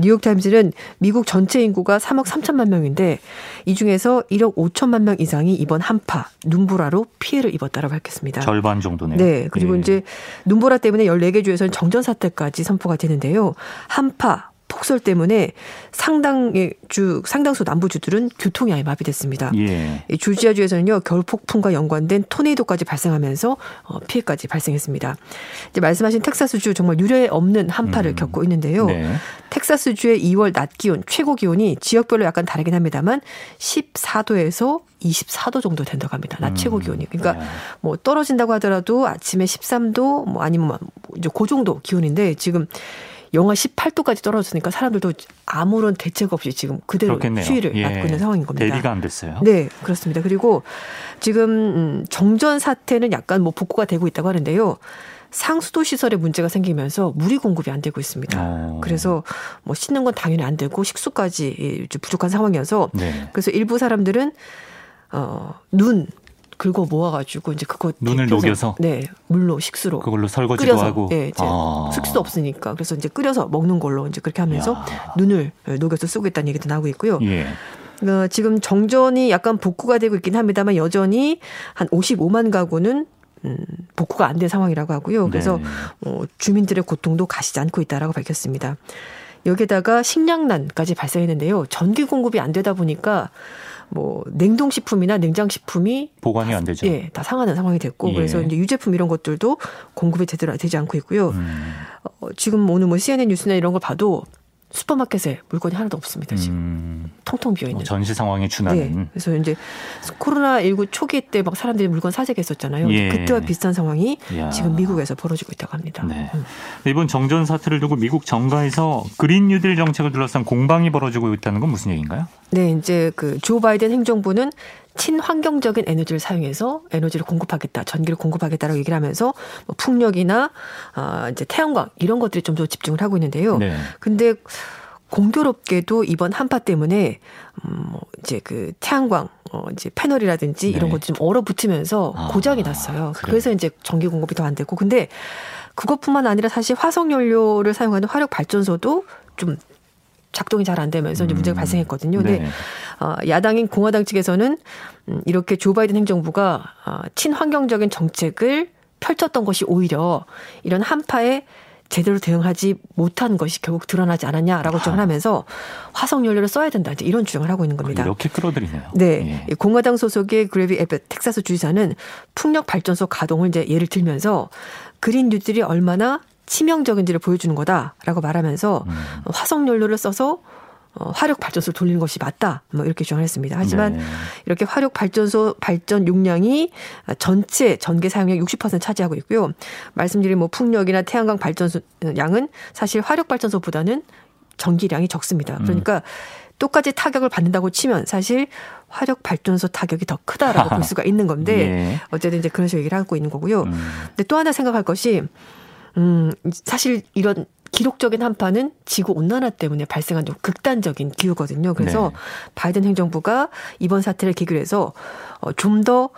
뉴욕 타임즈는 미국 전체 인구가 3억 3천만 명인데 이 중에서 1억 5천만 명 이상이 이번 한파 눈보라로 피해를 입었다라고 밝혔습니다. 절반 정도네요. 네. 그리고 예. 이제 눈보라 때문에 14개 주에서는 정전 사태까지 선포가 되는데요. 한파 폭설 때문에 상당의 주 상당수 남부주들은 교통이 아예 마비됐습니다. 예. 조지아주에서는요 겨울 폭풍과 연관된 토네이도까지 발생하면서 어, 피해까지 발생했습니다. 이제 말씀하신 텍사스주 정말 유례 없는 한파를 음. 겪고 있는데요. 네. 텍사스주의 2월 낮 기온 최고 기온이 지역별로 약간 다르긴 합니다만 14도에서 24도 정도 된다고 합니다. 낮 최고 음. 기온이. 그러니까 네. 뭐 떨어진다고 하더라도 아침에 13도 뭐 아니면 뭐 이제 그 정도 기온인데 지금 영하 18도까지 떨어졌으니까 사람들도 아무런 대책 없이 지금 그대로 그렇겠네요. 추위를 예. 맞고 있는 상황인 겁니다. 대비가 안 됐어요. 네, 그렇습니다. 그리고 지금 음, 정전 사태는 약간 뭐 복구가 되고 있다고 하는데요. 상수도 시설에 문제가 생기면서 물이 공급이 안 되고 있습니다. 어. 그래서 뭐 씻는 건 당연히 안 되고 식수까지 부족한 상황이어서 네. 그래서 일부 사람들은 어 눈 긁어 모아가지고 이제 그거 눈을 녹여서 네 물로 식수로 그걸로 설거지도 끓여서, 하고 네, 이제 아. 숙수도 없으니까 그래서 이제 끓여서 먹는 걸로 이제 그렇게 하면서 야. 눈을 녹여서 쓰고 있다는 얘기도 나오고 있고요. 예. 어, 지금 정전이 약간 복구가 되고 있긴 합니다만 여전히 한 55만 가구는 음, 복구가 안 된 상황이라고 하고요. 그래서 네. 어, 주민들의 고통도 가시지 않고 있다라고 밝혔습니다. 여기에다가 식량난까지 발생했는데요. 전기 공급이 안 되다 보니까 뭐 냉동식품이나 냉장식품이 보관이 안 되죠. 예, 다 상하는 상황이 됐고 예. 그래서 이제 유제품 이런 것들도 공급이 제대로 되지 않고 있고요. 음. 어, 지금 오늘 뭐 CNN 뉴스나 이런 걸 봐도 슈퍼마켓에 물건이 하나도 없습니다 지금 음. 텅텅 비어 있는 전시 상황에 준하는. 네. 그래서 이제 코로나 19 초기 때 막 사람들이 물건 사재했었잖아요. 예. 그때와 비슷한 상황이 야. 지금 미국에서 벌어지고 있다고 합니다. 네. 음. 이번 정전 사태를 두고 미국 정가에서 그린 뉴딜 정책을 둘러싼 공방이 벌어지고 있다는 건 무슨 얘기인가요? 네, 이제 그 조 바이든 행정부는 친환경적인 에너지를 사용해서 에너지를 공급하겠다, 전기를 공급하겠다라고 얘기를 하면서 뭐 풍력이나 아 이제 태양광 이런 것들이 좀 더 집중을 하고 있는데요. 네. 근데 공교롭게도 이번 한파 때문에 음뭐 이제 그 태양광 어 이제 패널이라든지 네. 이런 것들이 좀 얼어붙으면서 아, 고장이 났어요. 그래. 그래서 이제 전기 공급이 더 안 되고 근데 그것뿐만 아니라 사실 화석 연료를 사용하는 화력 발전소도 좀 작동이 잘 안 되면서 이제 문제가 음. 발생했거든요. 근데 네. 어, 야당인 공화당 측에서는 음, 이렇게 조 바이든 행정부가 어, 친환경적인 정책을 펼쳤던 것이 오히려 이런 한파에 제대로 대응하지 못한 것이 결국 드러나지 않았냐라고 아. 주장을 하면서 화석 연료를 써야 된다 이제 이런 주장을 하고 있는 겁니다. 이렇게 끌어들이네요. 네, 예. 공화당 소속의 그레비 에벳 텍사스 주지사는 풍력 발전소 가동을 이제 예를 들면서 그린 뉴딜이 얼마나 치명적인지를 보여주는 거다라고 말하면서 음. 화석 연료를 써서 어, 화력 발전소를 돌리는 것이 맞다. 뭐 이렇게 주장을 했습니다. 하지만 네. 이렇게 화력 발전소 발전 용량이 전체 전기 사용량 60% 차지하고 있고요. 말씀드린 뭐 풍력이나 태양광 발전소 양은 사실 화력 발전소보다는 전기량이 적습니다. 음. 그러니까 음. 똑같이 타격을 받는다고 치면 사실 화력 발전소 타격이 더 크다라고 볼 수가 있는 건데 네. 어쨌든 이제 그런 식으로 얘기를 하고 있는 거고요. 음. 근데 또 하나 생각할 것이 음, 사실 이런 기록적인 한파는 지구 온난화 때문에 발생한 좀 극단적인 기후거든요. 그래서 네. 바이든 행정부가 이번 사태를 계기로 해서 어, 좀더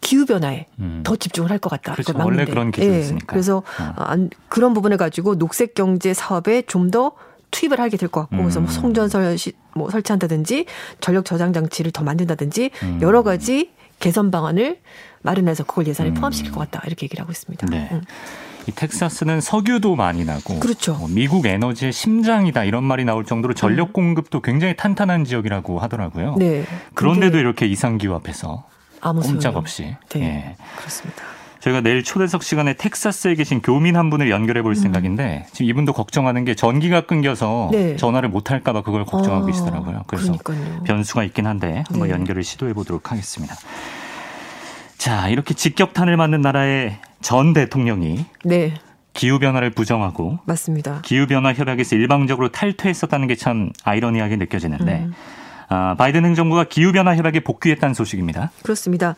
기후 변화에 음. 더 집중을 할 것 같다. 그렇죠. 원래 그런 기술이 예. 있으니까. 그래서 어. 어 그런 부분을 가지고 녹색 경제 사업에 좀 더 투입을 하게 될 것 같고, 음. 그래서 뭐 음. 송전설 뭐 설치한다든지 전력 저장 장치를 더 만든다든지 음. 여러 가지 개선 방안을 마련해서 그걸 예산에 음. 포함시킬 것 같다 이렇게 얘기를 하고 있습니다. 네. 음. 이 텍사스는 석유도 많이 나고 그렇죠. 뭐 미국 에너지의 심장이다 이런 말이 나올 정도로 전력 음. 공급도 굉장히 탄탄한 지역이라고 하더라고요. 네. 그런데도 이렇게 이상 기후 앞에서 아무 꼼짝없이 네. 예. 그렇습니다. 저희가 내일 초대석 시간에 텍사스에 계신 교민 한 분을 연결해 볼 음. 생각인데 지금 이분도 걱정하는 게 전기가 끊겨서 네. 전화를 못 할까 봐 그걸 걱정하고 아, 계시더라고요. 그래서 그러니까요. 변수가 있긴 한데 한번 네. 연결을 시도해 보도록 하겠습니다. 자, 이렇게 직격탄을 맞는 나라의 전 대통령이 네. 기후 변화를 부정하고 맞습니다. 기후 변화 협약에서 일방적으로 탈퇴했었다는 게 참 아이러니하게 느껴지는데 음. 아, 바이든 행정부가 기후 변화 협약에 복귀했다는 소식입니다. 그렇습니다.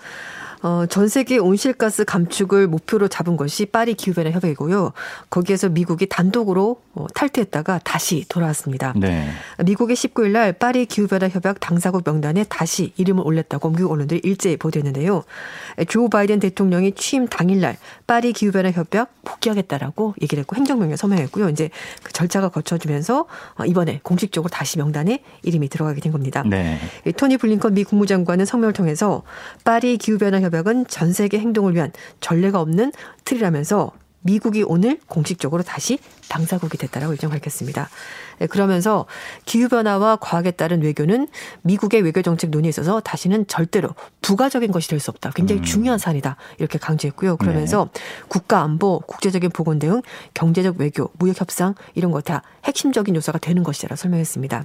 어, 전 세계 온실가스 감축을 목표로 잡은 것이 파리 기후변화 협약이고요. 거기에서 미국이 단독으로 어, 탈퇴했다가 다시 돌아왔습니다. 네. 미국의 19일 날 파리 기후변화 협약 당사국 명단에 다시 이름을 올렸다고 미국 언론들이 일제히 보도했는데요. 조 바이든 대통령이 취임 당일 날 파리 기후변화 협약 복귀하겠다라고 얘기를 했고 행정명령 서명했고요. 이제 그 절차가 거쳐지면서 어, 이번에 공식적으로 다시 명단에 이름이 들어가게 된 겁니다. 네. 토니 블링컨 미 국무장관은 성명을 통해서 파리 기후변화 협약 협약은 전 세계 행동을 위한 전례가 없는 틀이라면서 미국이 오늘 공식적으로 다시 당사국이 됐다라고 일정 밝혔습니다. 네, 그러면서 기후변화와 과학에 따른 외교는 미국의 외교 정책 논의에 있어서 다시는 절대로 부가적인 것이 될 수 없다. 굉장히 음. 중요한 사안이다. 이렇게 강조했고요. 그러면서 네. 국가 안보, 국제적인 보건 대응, 경제적 외교, 무역 협상 이런 것 다 핵심적인 요소가 되는 것이라고 설명했습니다.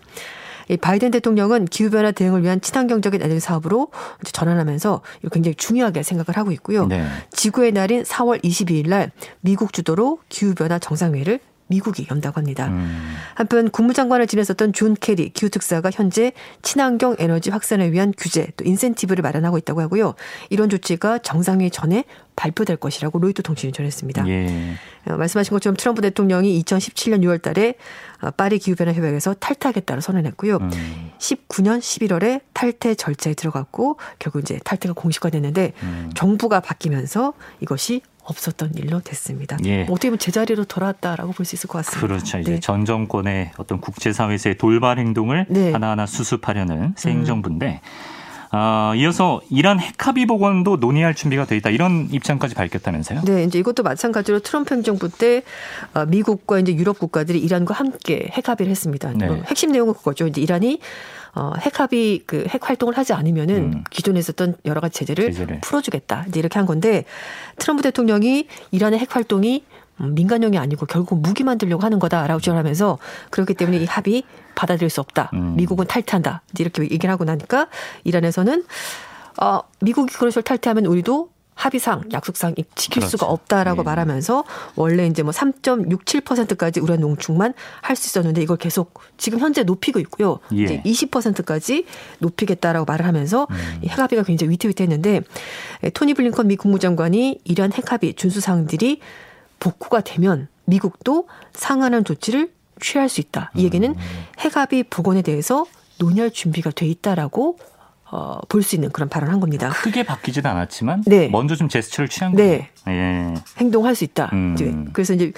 이 바이든 대통령은 기후변화 대응을 위한 친환경적인 에너지 사업으로 전환하면서 굉장히 중요하게 생각을 하고 있고요. 네. 지구의 날인 4월 22일 날 미국 주도로 기후변화 정상회의를 미국이 연다고 합니다. 음. 한편 국무장관을 지냈었던 존 케리 기후 특사가 현재 친환경 에너지 확산을 위한 규제 또 인센티브를 마련하고 있다고 하고요. 이런 조치가 정상회의 전에 발표될 것이라고 로이터 통신이 전했습니다. 예. 어, 말씀하신 것처럼 트럼프 대통령이 2017년 6월 달에 어, 파리 기후변화 협약에서 탈퇴하겠다고 선언했고요. 음. 19년 11월에 탈퇴 절차에 들어갔고 결국 이제 탈퇴가 공식화됐는데 음. 정부가 바뀌면서 이것이 없었던 일로 됐습니다. 예. 어떻게 보면 제자리로 돌아왔다라고 볼 수 있을 것 같습니다. 그렇죠. 이제 네. 전 정권의 어떤 국제사회에서의 돌발 행동을 네. 하나하나 수습하려는 새 행정부인데 음. 어, 이어서 이란 핵합의 복원도 논의할 준비가 돼 있다 이런 입장까지 밝혔다면서요? 네, 이제 이것도 마찬가지로 트럼프 행정부 때 어, 미국과 이제 유럽 국가들이 이란과 함께 핵합의를 했습니다. 네. 뭐 핵심 내용은 그거죠. 이제 이란이 어, 핵합의 그 핵 활동을 하지 않으면은 음. 기존에 있었던 여러 가지 제재를, 제재를, 풀어주겠다. 이제 이렇게 한 건데 트럼프 대통령이 이란의 핵 활동이 민간용이 아니고 결국 무기 만들려고 하는 거다라고 주장하면서 그렇기 때문에 이 합의 받아들일 수 없다. 음. 미국은 탈퇴한다. 이렇게 얘기를 하고 나니까 이란에서는 어, 미국이 그런 식으로 탈퇴하면 우리도 합의상 약속상 지킬 그렇죠. 수가 없다라고 예. 말하면서 원래 이제 뭐 3.67%까지 우량 농축만 할 수 있었는데 이걸 계속 지금 현재 높이고 있고요. 예. 이제 20%까지 높이겠다라고 말을 하면서 음. 핵합의가 굉장히 위태위태했는데 토니 블링컨 미 국무장관이 이러한 핵합의 준수 사항들이 복구가 되면 미국도 상한한 조치를 취할 수 있다. 이 얘기는 음. 핵합의 복원에 대해서 논의할 준비가 돼 있다라고 어, 볼 수 있는 그런 발언을 한 겁니다. 크게 바뀌지는 않았지만 네. 먼저 좀 제스처를 취한 네. 거예요. 예. 행동할 수 있다. 음. 이제 그래서 이제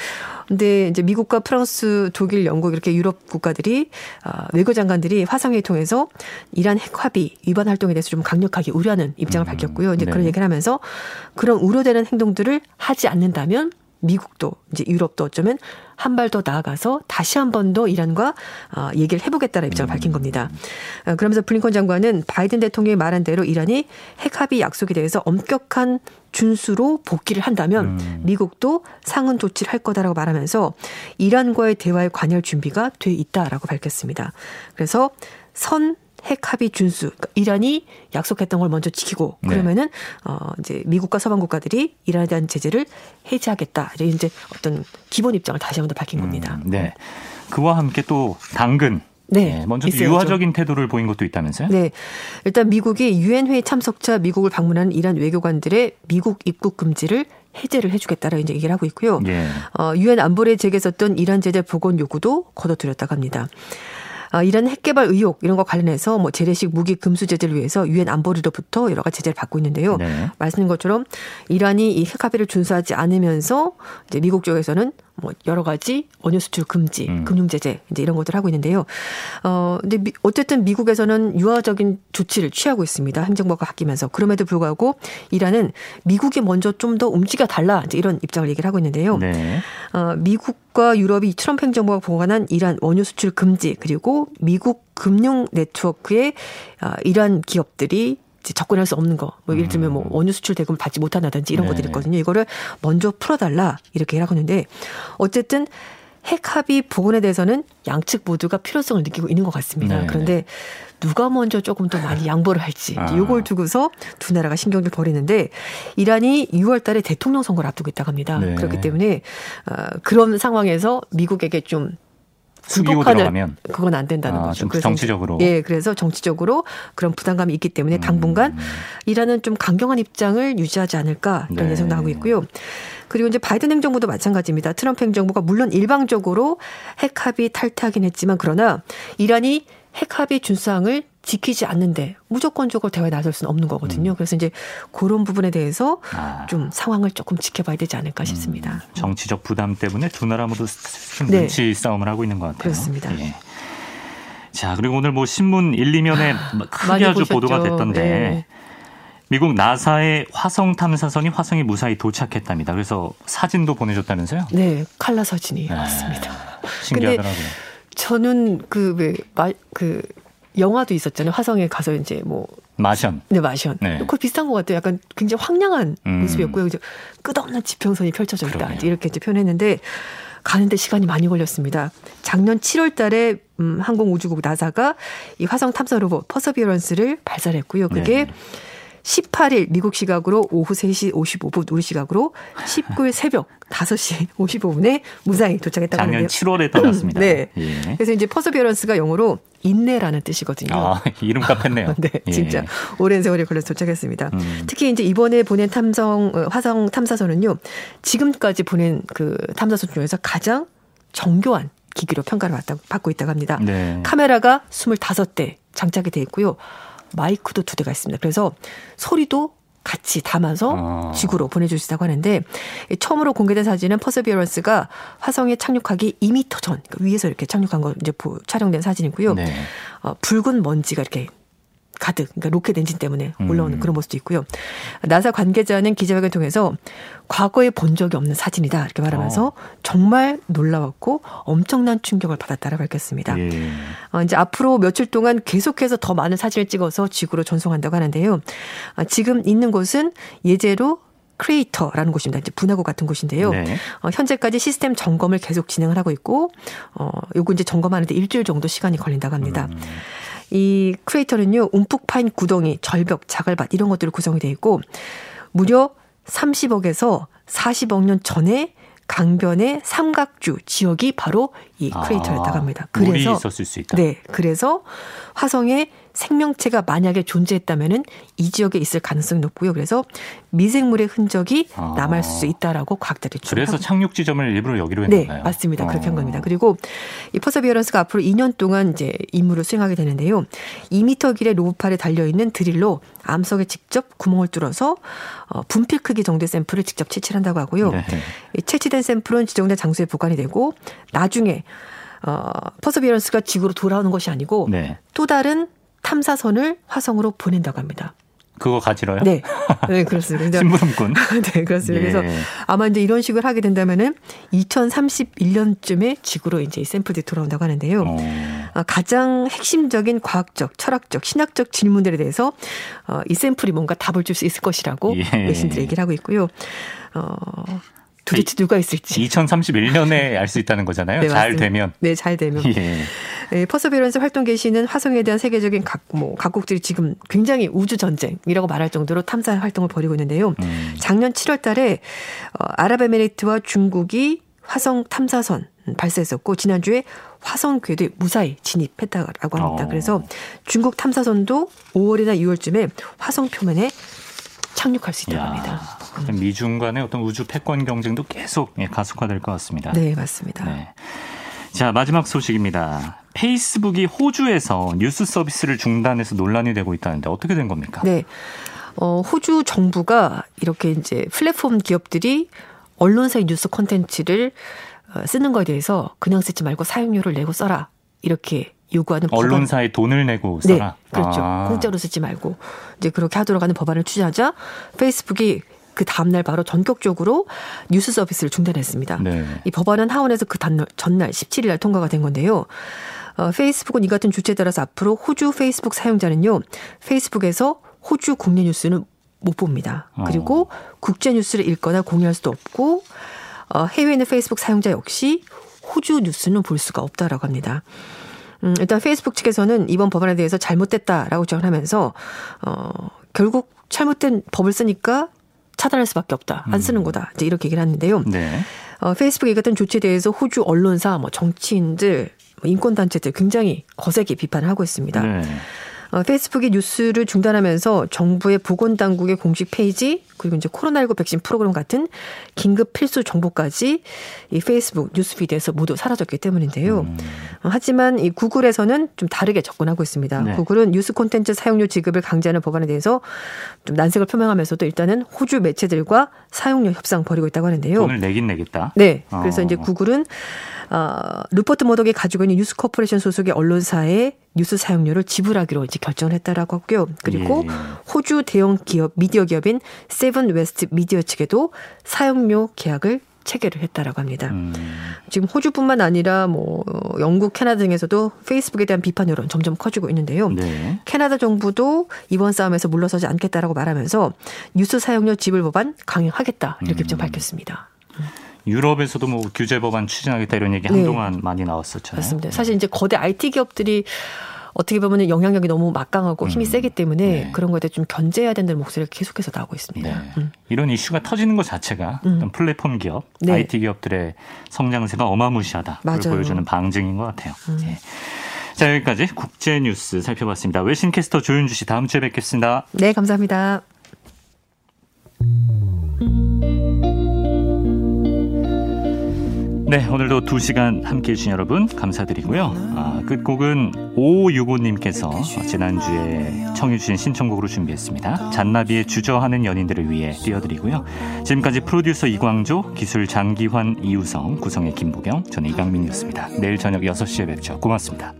근데 이제 미국과 프랑스, 독일, 영국 이렇게 유럽 국가들이 어, 외교 장관들이 화상회의 통해서 이란 핵 합의 위반 활동에 대해서 좀 강력하게 우려하는 입장을 음. 밝혔고요. 이제 네. 그런 얘기를 하면서 그런 우려되는 행동들을 하지 않는다면 미국도 이제 유럽도 어쩌면 한 발 더 나아가서 다시 한 번 더 이란과 어, 얘기를 해보겠다는 입장을 밝힌 겁니다. 어, 그러면서 블링컨 장관은 바이든 대통령이 말한 대로 이란이 핵 합의 약속에 대해서 엄격한 준수로 복귀를 한다면 음. 미국도 상응 조치를 할 거다라고 말하면서 이란과의 대화에 관여할 준비가 돼 있다라고 밝혔습니다. 그래서 선 핵 합의 준수, 그러니까 이란이 약속했던 걸 먼저 지키고 네. 그러면은 네. 어 이제 미국과 서방 국가들이 이란에 대한 제재를 해제하겠다. 이제 어떤 기본 입장을 다시 한번 더 밝힌 겁니다. 음, 네. 그와 함께 또 당근 네, 네, 먼저 있어야죠. 유화적인 태도를 보인 것도 있다면서요? 네, 일단 미국이 유엔 회의 참석자 미국을 방문한 이란 외교관들의 미국 입국 금지를 해제를 해주겠다라 이제 얘기를 하고 있고요. 예. 어, 유엔 안보리에 제기했었던 이란 제재 복원 요구도 거둬들였다고 합니다. 아, 이런 핵개발 의혹 이런 거 관련해서 뭐 재래식 무기 금수 제재를 위해서 유엔 안보리로부터 여러 가지 제재를 받고 있는데요. 네. 말씀인 것처럼 이란이 이 핵합의를 준수하지 않으면서 이제 미국 쪽에서는 뭐 여러 가지 원유 수출 금지, 음. 금융 제재 이제 이런 것들 을 하고 있는데요. 어 근데 미, 어쨌든 미국에서는 유화적인 조치를 취하고 있습니다. 행정부가 바뀌면서 그럼에도 불구하고 이란은 미국이 먼저 좀 더 움직여 달라 이제 이런 입장을 얘기를 하고 있는데요. 네. 어 미국과 유럽이 트럼프 행정부가 복원한 이란 원유 수출 금지 그리고 미국 금융 네트워크의 어, 이란 기업들이 접근할 수 없는 거, 뭐 예를 들면 뭐 음. 원유 수출 대금을 받지 못한다든지 이런 네. 것들이 있거든요. 이거를 먼저 풀어달라 이렇게 하고 있는데 어쨌든 핵 합의 복원에 대해서는 양측 모두가 필요성을 느끼고 있는 것 같습니다. 네. 그런데 누가 먼저 조금 더 많이 양보를 할지 아. 요걸 두고서 두 나라가 신경을 벌이는데 이란이 6월 달에 대통령 선거를 앞두고 있다고 합니다. 네. 그렇기 때문에 어, 그런 상황에서 미국에게 좀 수기고 들어가면 그건 안 된다는 아, 거죠. 그래서 정치적으로. 예, 그래서 정치적으로 그런 부담감이 있기 때문에 당분간 음. 이란은 좀 강경한 입장을 유지하지 않을까 이런 네. 예상도 하고 있고요. 그리고 이제 바이든 행정부도 마찬가지입니다. 트럼프 행정부가 물론 일방적으로 핵 합의 탈퇴하긴 했지만 그러나 이란이 핵 합의 준수항을 지키지 않는데 무조건적으로 대화에 나설 수는 없는 거거든요. 음. 그래서 이제 그런 부분에 대해서 아. 좀 상황을 조금 지켜봐야 되지 않을까 싶습니다. 음. 정치적 부담 때문에 두 나라 모두 좀 네. 눈치 싸움을 하고 있는 것 같아요. 그렇습니다. 예. 자 그리고 오늘 뭐 신문 1, 2면에 크게 아주 보셨죠. 보도가 됐던데 네. 미국 나사의 화성 탐사선이 화성에 무사히 도착했답니다. 그래서 사진도 보내줬다면서요? 네, 칼라 사진이 네. 왔습니다. 신기하더라고요. 저는 그왜말그 영화도 있었잖아요. 화성에 가서 이제 뭐 Martian. 네, Martian. 네. 그 비슷한 것 같아요. 약간 굉장히 황량한 음. 모습이었고요. 이제 끝없는 지평선이 펼쳐져 있다. 그러네요. 이렇게 이제 표현했는데 가는데 시간이 많이 걸렸습니다. 작년 7월 달에 음, 항공우주국 나사가 이 화성 탐사 로봇 퍼서비어런스를 발사했고요. 그게 네. 18일 미국 시각으로 오후 3시 55분 우리 시각으로 19일 새벽 5시 55분에 무사히 도착했다고 하는데요. 작년 7월에 떠났습니다. 네. 예. 그래서 이제 퍼서비어런스가 영어로 인내라는 뜻이거든요. 아, 이름 카페네요. 네, 예. 진짜 오랜 세월이 걸려서 도착했습니다. 음. 특히 이제 이번에 보낸 탐성 어, 화성 탐사선은요. 지금까지 보낸 그 탐사선 중에서 가장 정교한 기기로 평가를 받고 있다고 합니다. 네. 카메라가 25대 장착이 돼 있고요. 마이크도 두 대가 있습니다. 그래서 소리도 같이 담아서 아. 지구로 있다고 하는데 처음으로 공개된 사진은 퍼서비어런스가 화성에 착륙하기 2미터 전 그러니까 위에서 이렇게 착륙한 거 이제 촬영된 사진이고요. 네. 어, 붉은 먼지가 이렇게 가득 그러니까 로켓 엔진 때문에 올라오는 음. 그런 모습도 있고요. 나사 관계자는 기자회견을 통해서 과거에 본 적이 없는 사진이다 이렇게 말하면서 어. 정말 놀라웠고 엄청난 충격을 받았다라고 밝혔습니다. 예. 어, 이제 앞으로 며칠 동안 계속해서 더 많은 사진을 찍어서 지구로 전송한다고 하는데요. 어, 지금 있는 곳은 예제로 크레이터라는 곳입니다. 이제 분화구 같은 곳인데요. 네. 어, 현재까지 시스템 점검을 계속 진행을 하고 있고, 어, 요거 이제 점검하는데 일주일 정도 시간이 걸린다고 합니다. 음. 이 크리에이터는요, 움푹 파인 구덩이, 절벽, 자갈밭 이런 것들을 구성이 돼 있고 무려 30억에서 40억 년 전에 강변의 삼각주 지역이 바로 이 크레이터였다고 아, 합니다. 그래서 있었을 수 있다. 네, 그래서 화성에 생명체가 만약에 존재했다면은 이 지역에 있을 가능성이 높고요. 그래서 미생물의 흔적이 아. 남을 수 있다라고 과학자들이 그래서 착륙 지점을 일부러 여기로 했나요? 네, 맞습니다. 어. 그렇게 한 겁니다. 그리고 이 퍼서비어런스가 앞으로 2년 동안 이제 임무를 수행하게 되는데요. 2미터 길의 로봇팔에 달려 있는 드릴로 암석에 직접 구멍을 뚫어서 어, 분필 크기 정도의 샘플을 직접 채취한다고 하고요. 네. 채취된 샘플은 지정된 장소에 보관이 되고 나중에 어, 퍼서비어런스가 지구로 돌아오는 것이 아니고 네. 또 다른 탐사선을 화성으로 보낸다고 합니다. 그거 가지러요? 네. 네, 그렇습니다. 신부름꾼. 네, 그렇습니다. 예. 그래서 아마 이제 이런 식으로 하게 된다면은 2031년쯤에 지구로 이제 샘플들이 돌아온다고 하는데요. 어. 아, 가장 핵심적인 과학적, 철학적, 신학적 질문들에 대해서 어, 이 샘플이 뭔가 답을 줄 수 있을 것이라고 예. 외신들이 얘기를 하고 있고요. 어, 도대체 누가 있을지. 2031년에 알 수 있다는 거잖아요. 네, 잘 되면. 네, 잘 되면. 예. 네, 퍼서비런스 활동 개시는 화성에 대한 세계적인 각, 뭐, 각국들이 지금 굉장히 우주 전쟁이라고 말할 정도로 탐사 활동을 벌이고 있는데요. 음. 작년 7월 달에 어, 아랍에미리트와 중국이 화성 탐사선 발사했었고 지난주에 화성 궤도에 무사히 진입했다라고 합니다. 어. 그래서 중국 탐사선도 5월이나 6월쯤에 화성 표면에 착륙할 수 있다고 합니다. 음. 미중 간의 어떤 우주 패권 경쟁도 계속 예, 가속화될 것 같습니다. 네, 맞습니다. 네. 자, 마지막 소식입니다. 페이스북이 호주에서 뉴스 서비스를 중단해서 논란이 되고 있다는데 어떻게 된 겁니까? 네. 어, 호주 정부가 이렇게 이제 플랫폼 기업들이 언론사의 뉴스 콘텐츠를 어, 쓰는 거에 대해서 그냥 쓰지 말고 사용료를 내고 써라. 이렇게 요구하는 언론사에. 돈을 내고 써라. 네, 그렇죠. 아. 공짜로 쓰지 말고 이제 그렇게 하도록 하는 법안을 추진하자 페이스북이 그 다음날 바로 전격적으로 뉴스 서비스를 중단했습니다. 네. 이 법안은 하원에서 그 단날, 전날 17일 날 통과가 된 건데요. 어, 페이스북은 이 같은 주체에 따라서 앞으로 호주 페이스북 사용자는요, 페이스북에서 호주 국내 뉴스는 못 봅니다. 어. 그리고 국제 뉴스를 읽거나 공유할 수도 없고, 어, 해외에 있는 페이스북 사용자 역시 호주 뉴스는 볼 수가 없다라고 합니다. 음, 일단 페이스북 측에서는 이번 법안에 대해서 잘못됐다라고 주장을 하면서, 어, 결국 잘못된 법을 쓰니까 차단할 수밖에 없다. 안 쓰는 음. 거다. 이제 이렇게 얘기를 했는데요. 네. 어, 페이스북이 같은 조치에 대해서 호주 언론사, 뭐 정치인들, 뭐 인권단체들 굉장히 거세게 비판을 하고 있습니다. 네. 어, 페이스북이 뉴스를 중단하면서 정부의 보건당국의 공식 페이지 그리고 이제 코로나19 백신 프로그램 같은 긴급 필수 정보까지 이 페이스북 news feed에서 모두 사라졌기 때문인데요. 음. 어, 하지만 이 구글에서는 좀 다르게 접근하고 있습니다. 네. 구글은 뉴스 콘텐츠 사용료 지급을 강제하는 법안에 대해서 좀 난색을 표명하면서도 일단은 호주 매체들과 사용료 협상 벌이고 있다고 하는데요. 돈을 내긴 내겠다. 네. 그래서 어. 이제 구글은 어, 루퍼트 머독이 가지고 있는 뉴스 코퍼레이션 소속의 언론사의 뉴스 사용료를 지불하기로 이제 결정을 했다라고 하고요. 그리고 예. 호주 대형 기업 미디어 기업인 세븐 웨스트 미디어 측에도 사용료 계약을 체결을 했다라고 합니다. 음. 지금 호주뿐만 아니라 뭐 영국, 캐나다 등에서도 페이스북에 대한 비판 여론 점점 커지고 있는데요. 네. 캐나다 정부도 이번 싸움에서 물러서지 않겠다라고 말하면서 뉴스 사용료 지불 법안 강행하겠다 이렇게 음. 밝혔습니다. 유럽에서도 뭐 규제 법안 추진하겠다 이런 얘기 네. 한동안 네. 많이 나왔었잖아요. 맞습니다. 사실 이제 거대 IT 기업들이 어떻게 보면 영향력이 너무 막강하고 힘이 음. 세기 때문에 네. 그런 거에 대해 좀 견제해야 된다는 목소리가 계속해서 나오고 있습니다. 네. 음. 이런 이슈가 터지는 것 자체가 음. 어떤 플랫폼 기업, 네. IT 기업들의 성장세가 어마무시하다. 를 보여주는 방증인 것 같아요. 음. 네. 자 여기까지 국제 뉴스 살펴봤습니다. 외신 캐스터 조윤주 씨 다음 주에 뵙겠습니다. 네 감사합니다. 네, 오늘도 2시간 함께 해주신 여러분 감사드리고요. 아, 끝곡은 5565님께서 지난주에 청해주신 신청곡으로 준비했습니다. 잔나비의 주저하는 연인들을 위해 띄워드리고요. 지금까지 프로듀서 이광조, 기술 장기환, 이우성, 구성의 김보경, 저는 이강민이었습니다. 내일 저녁 6시에 뵙죠. 고맙습니다.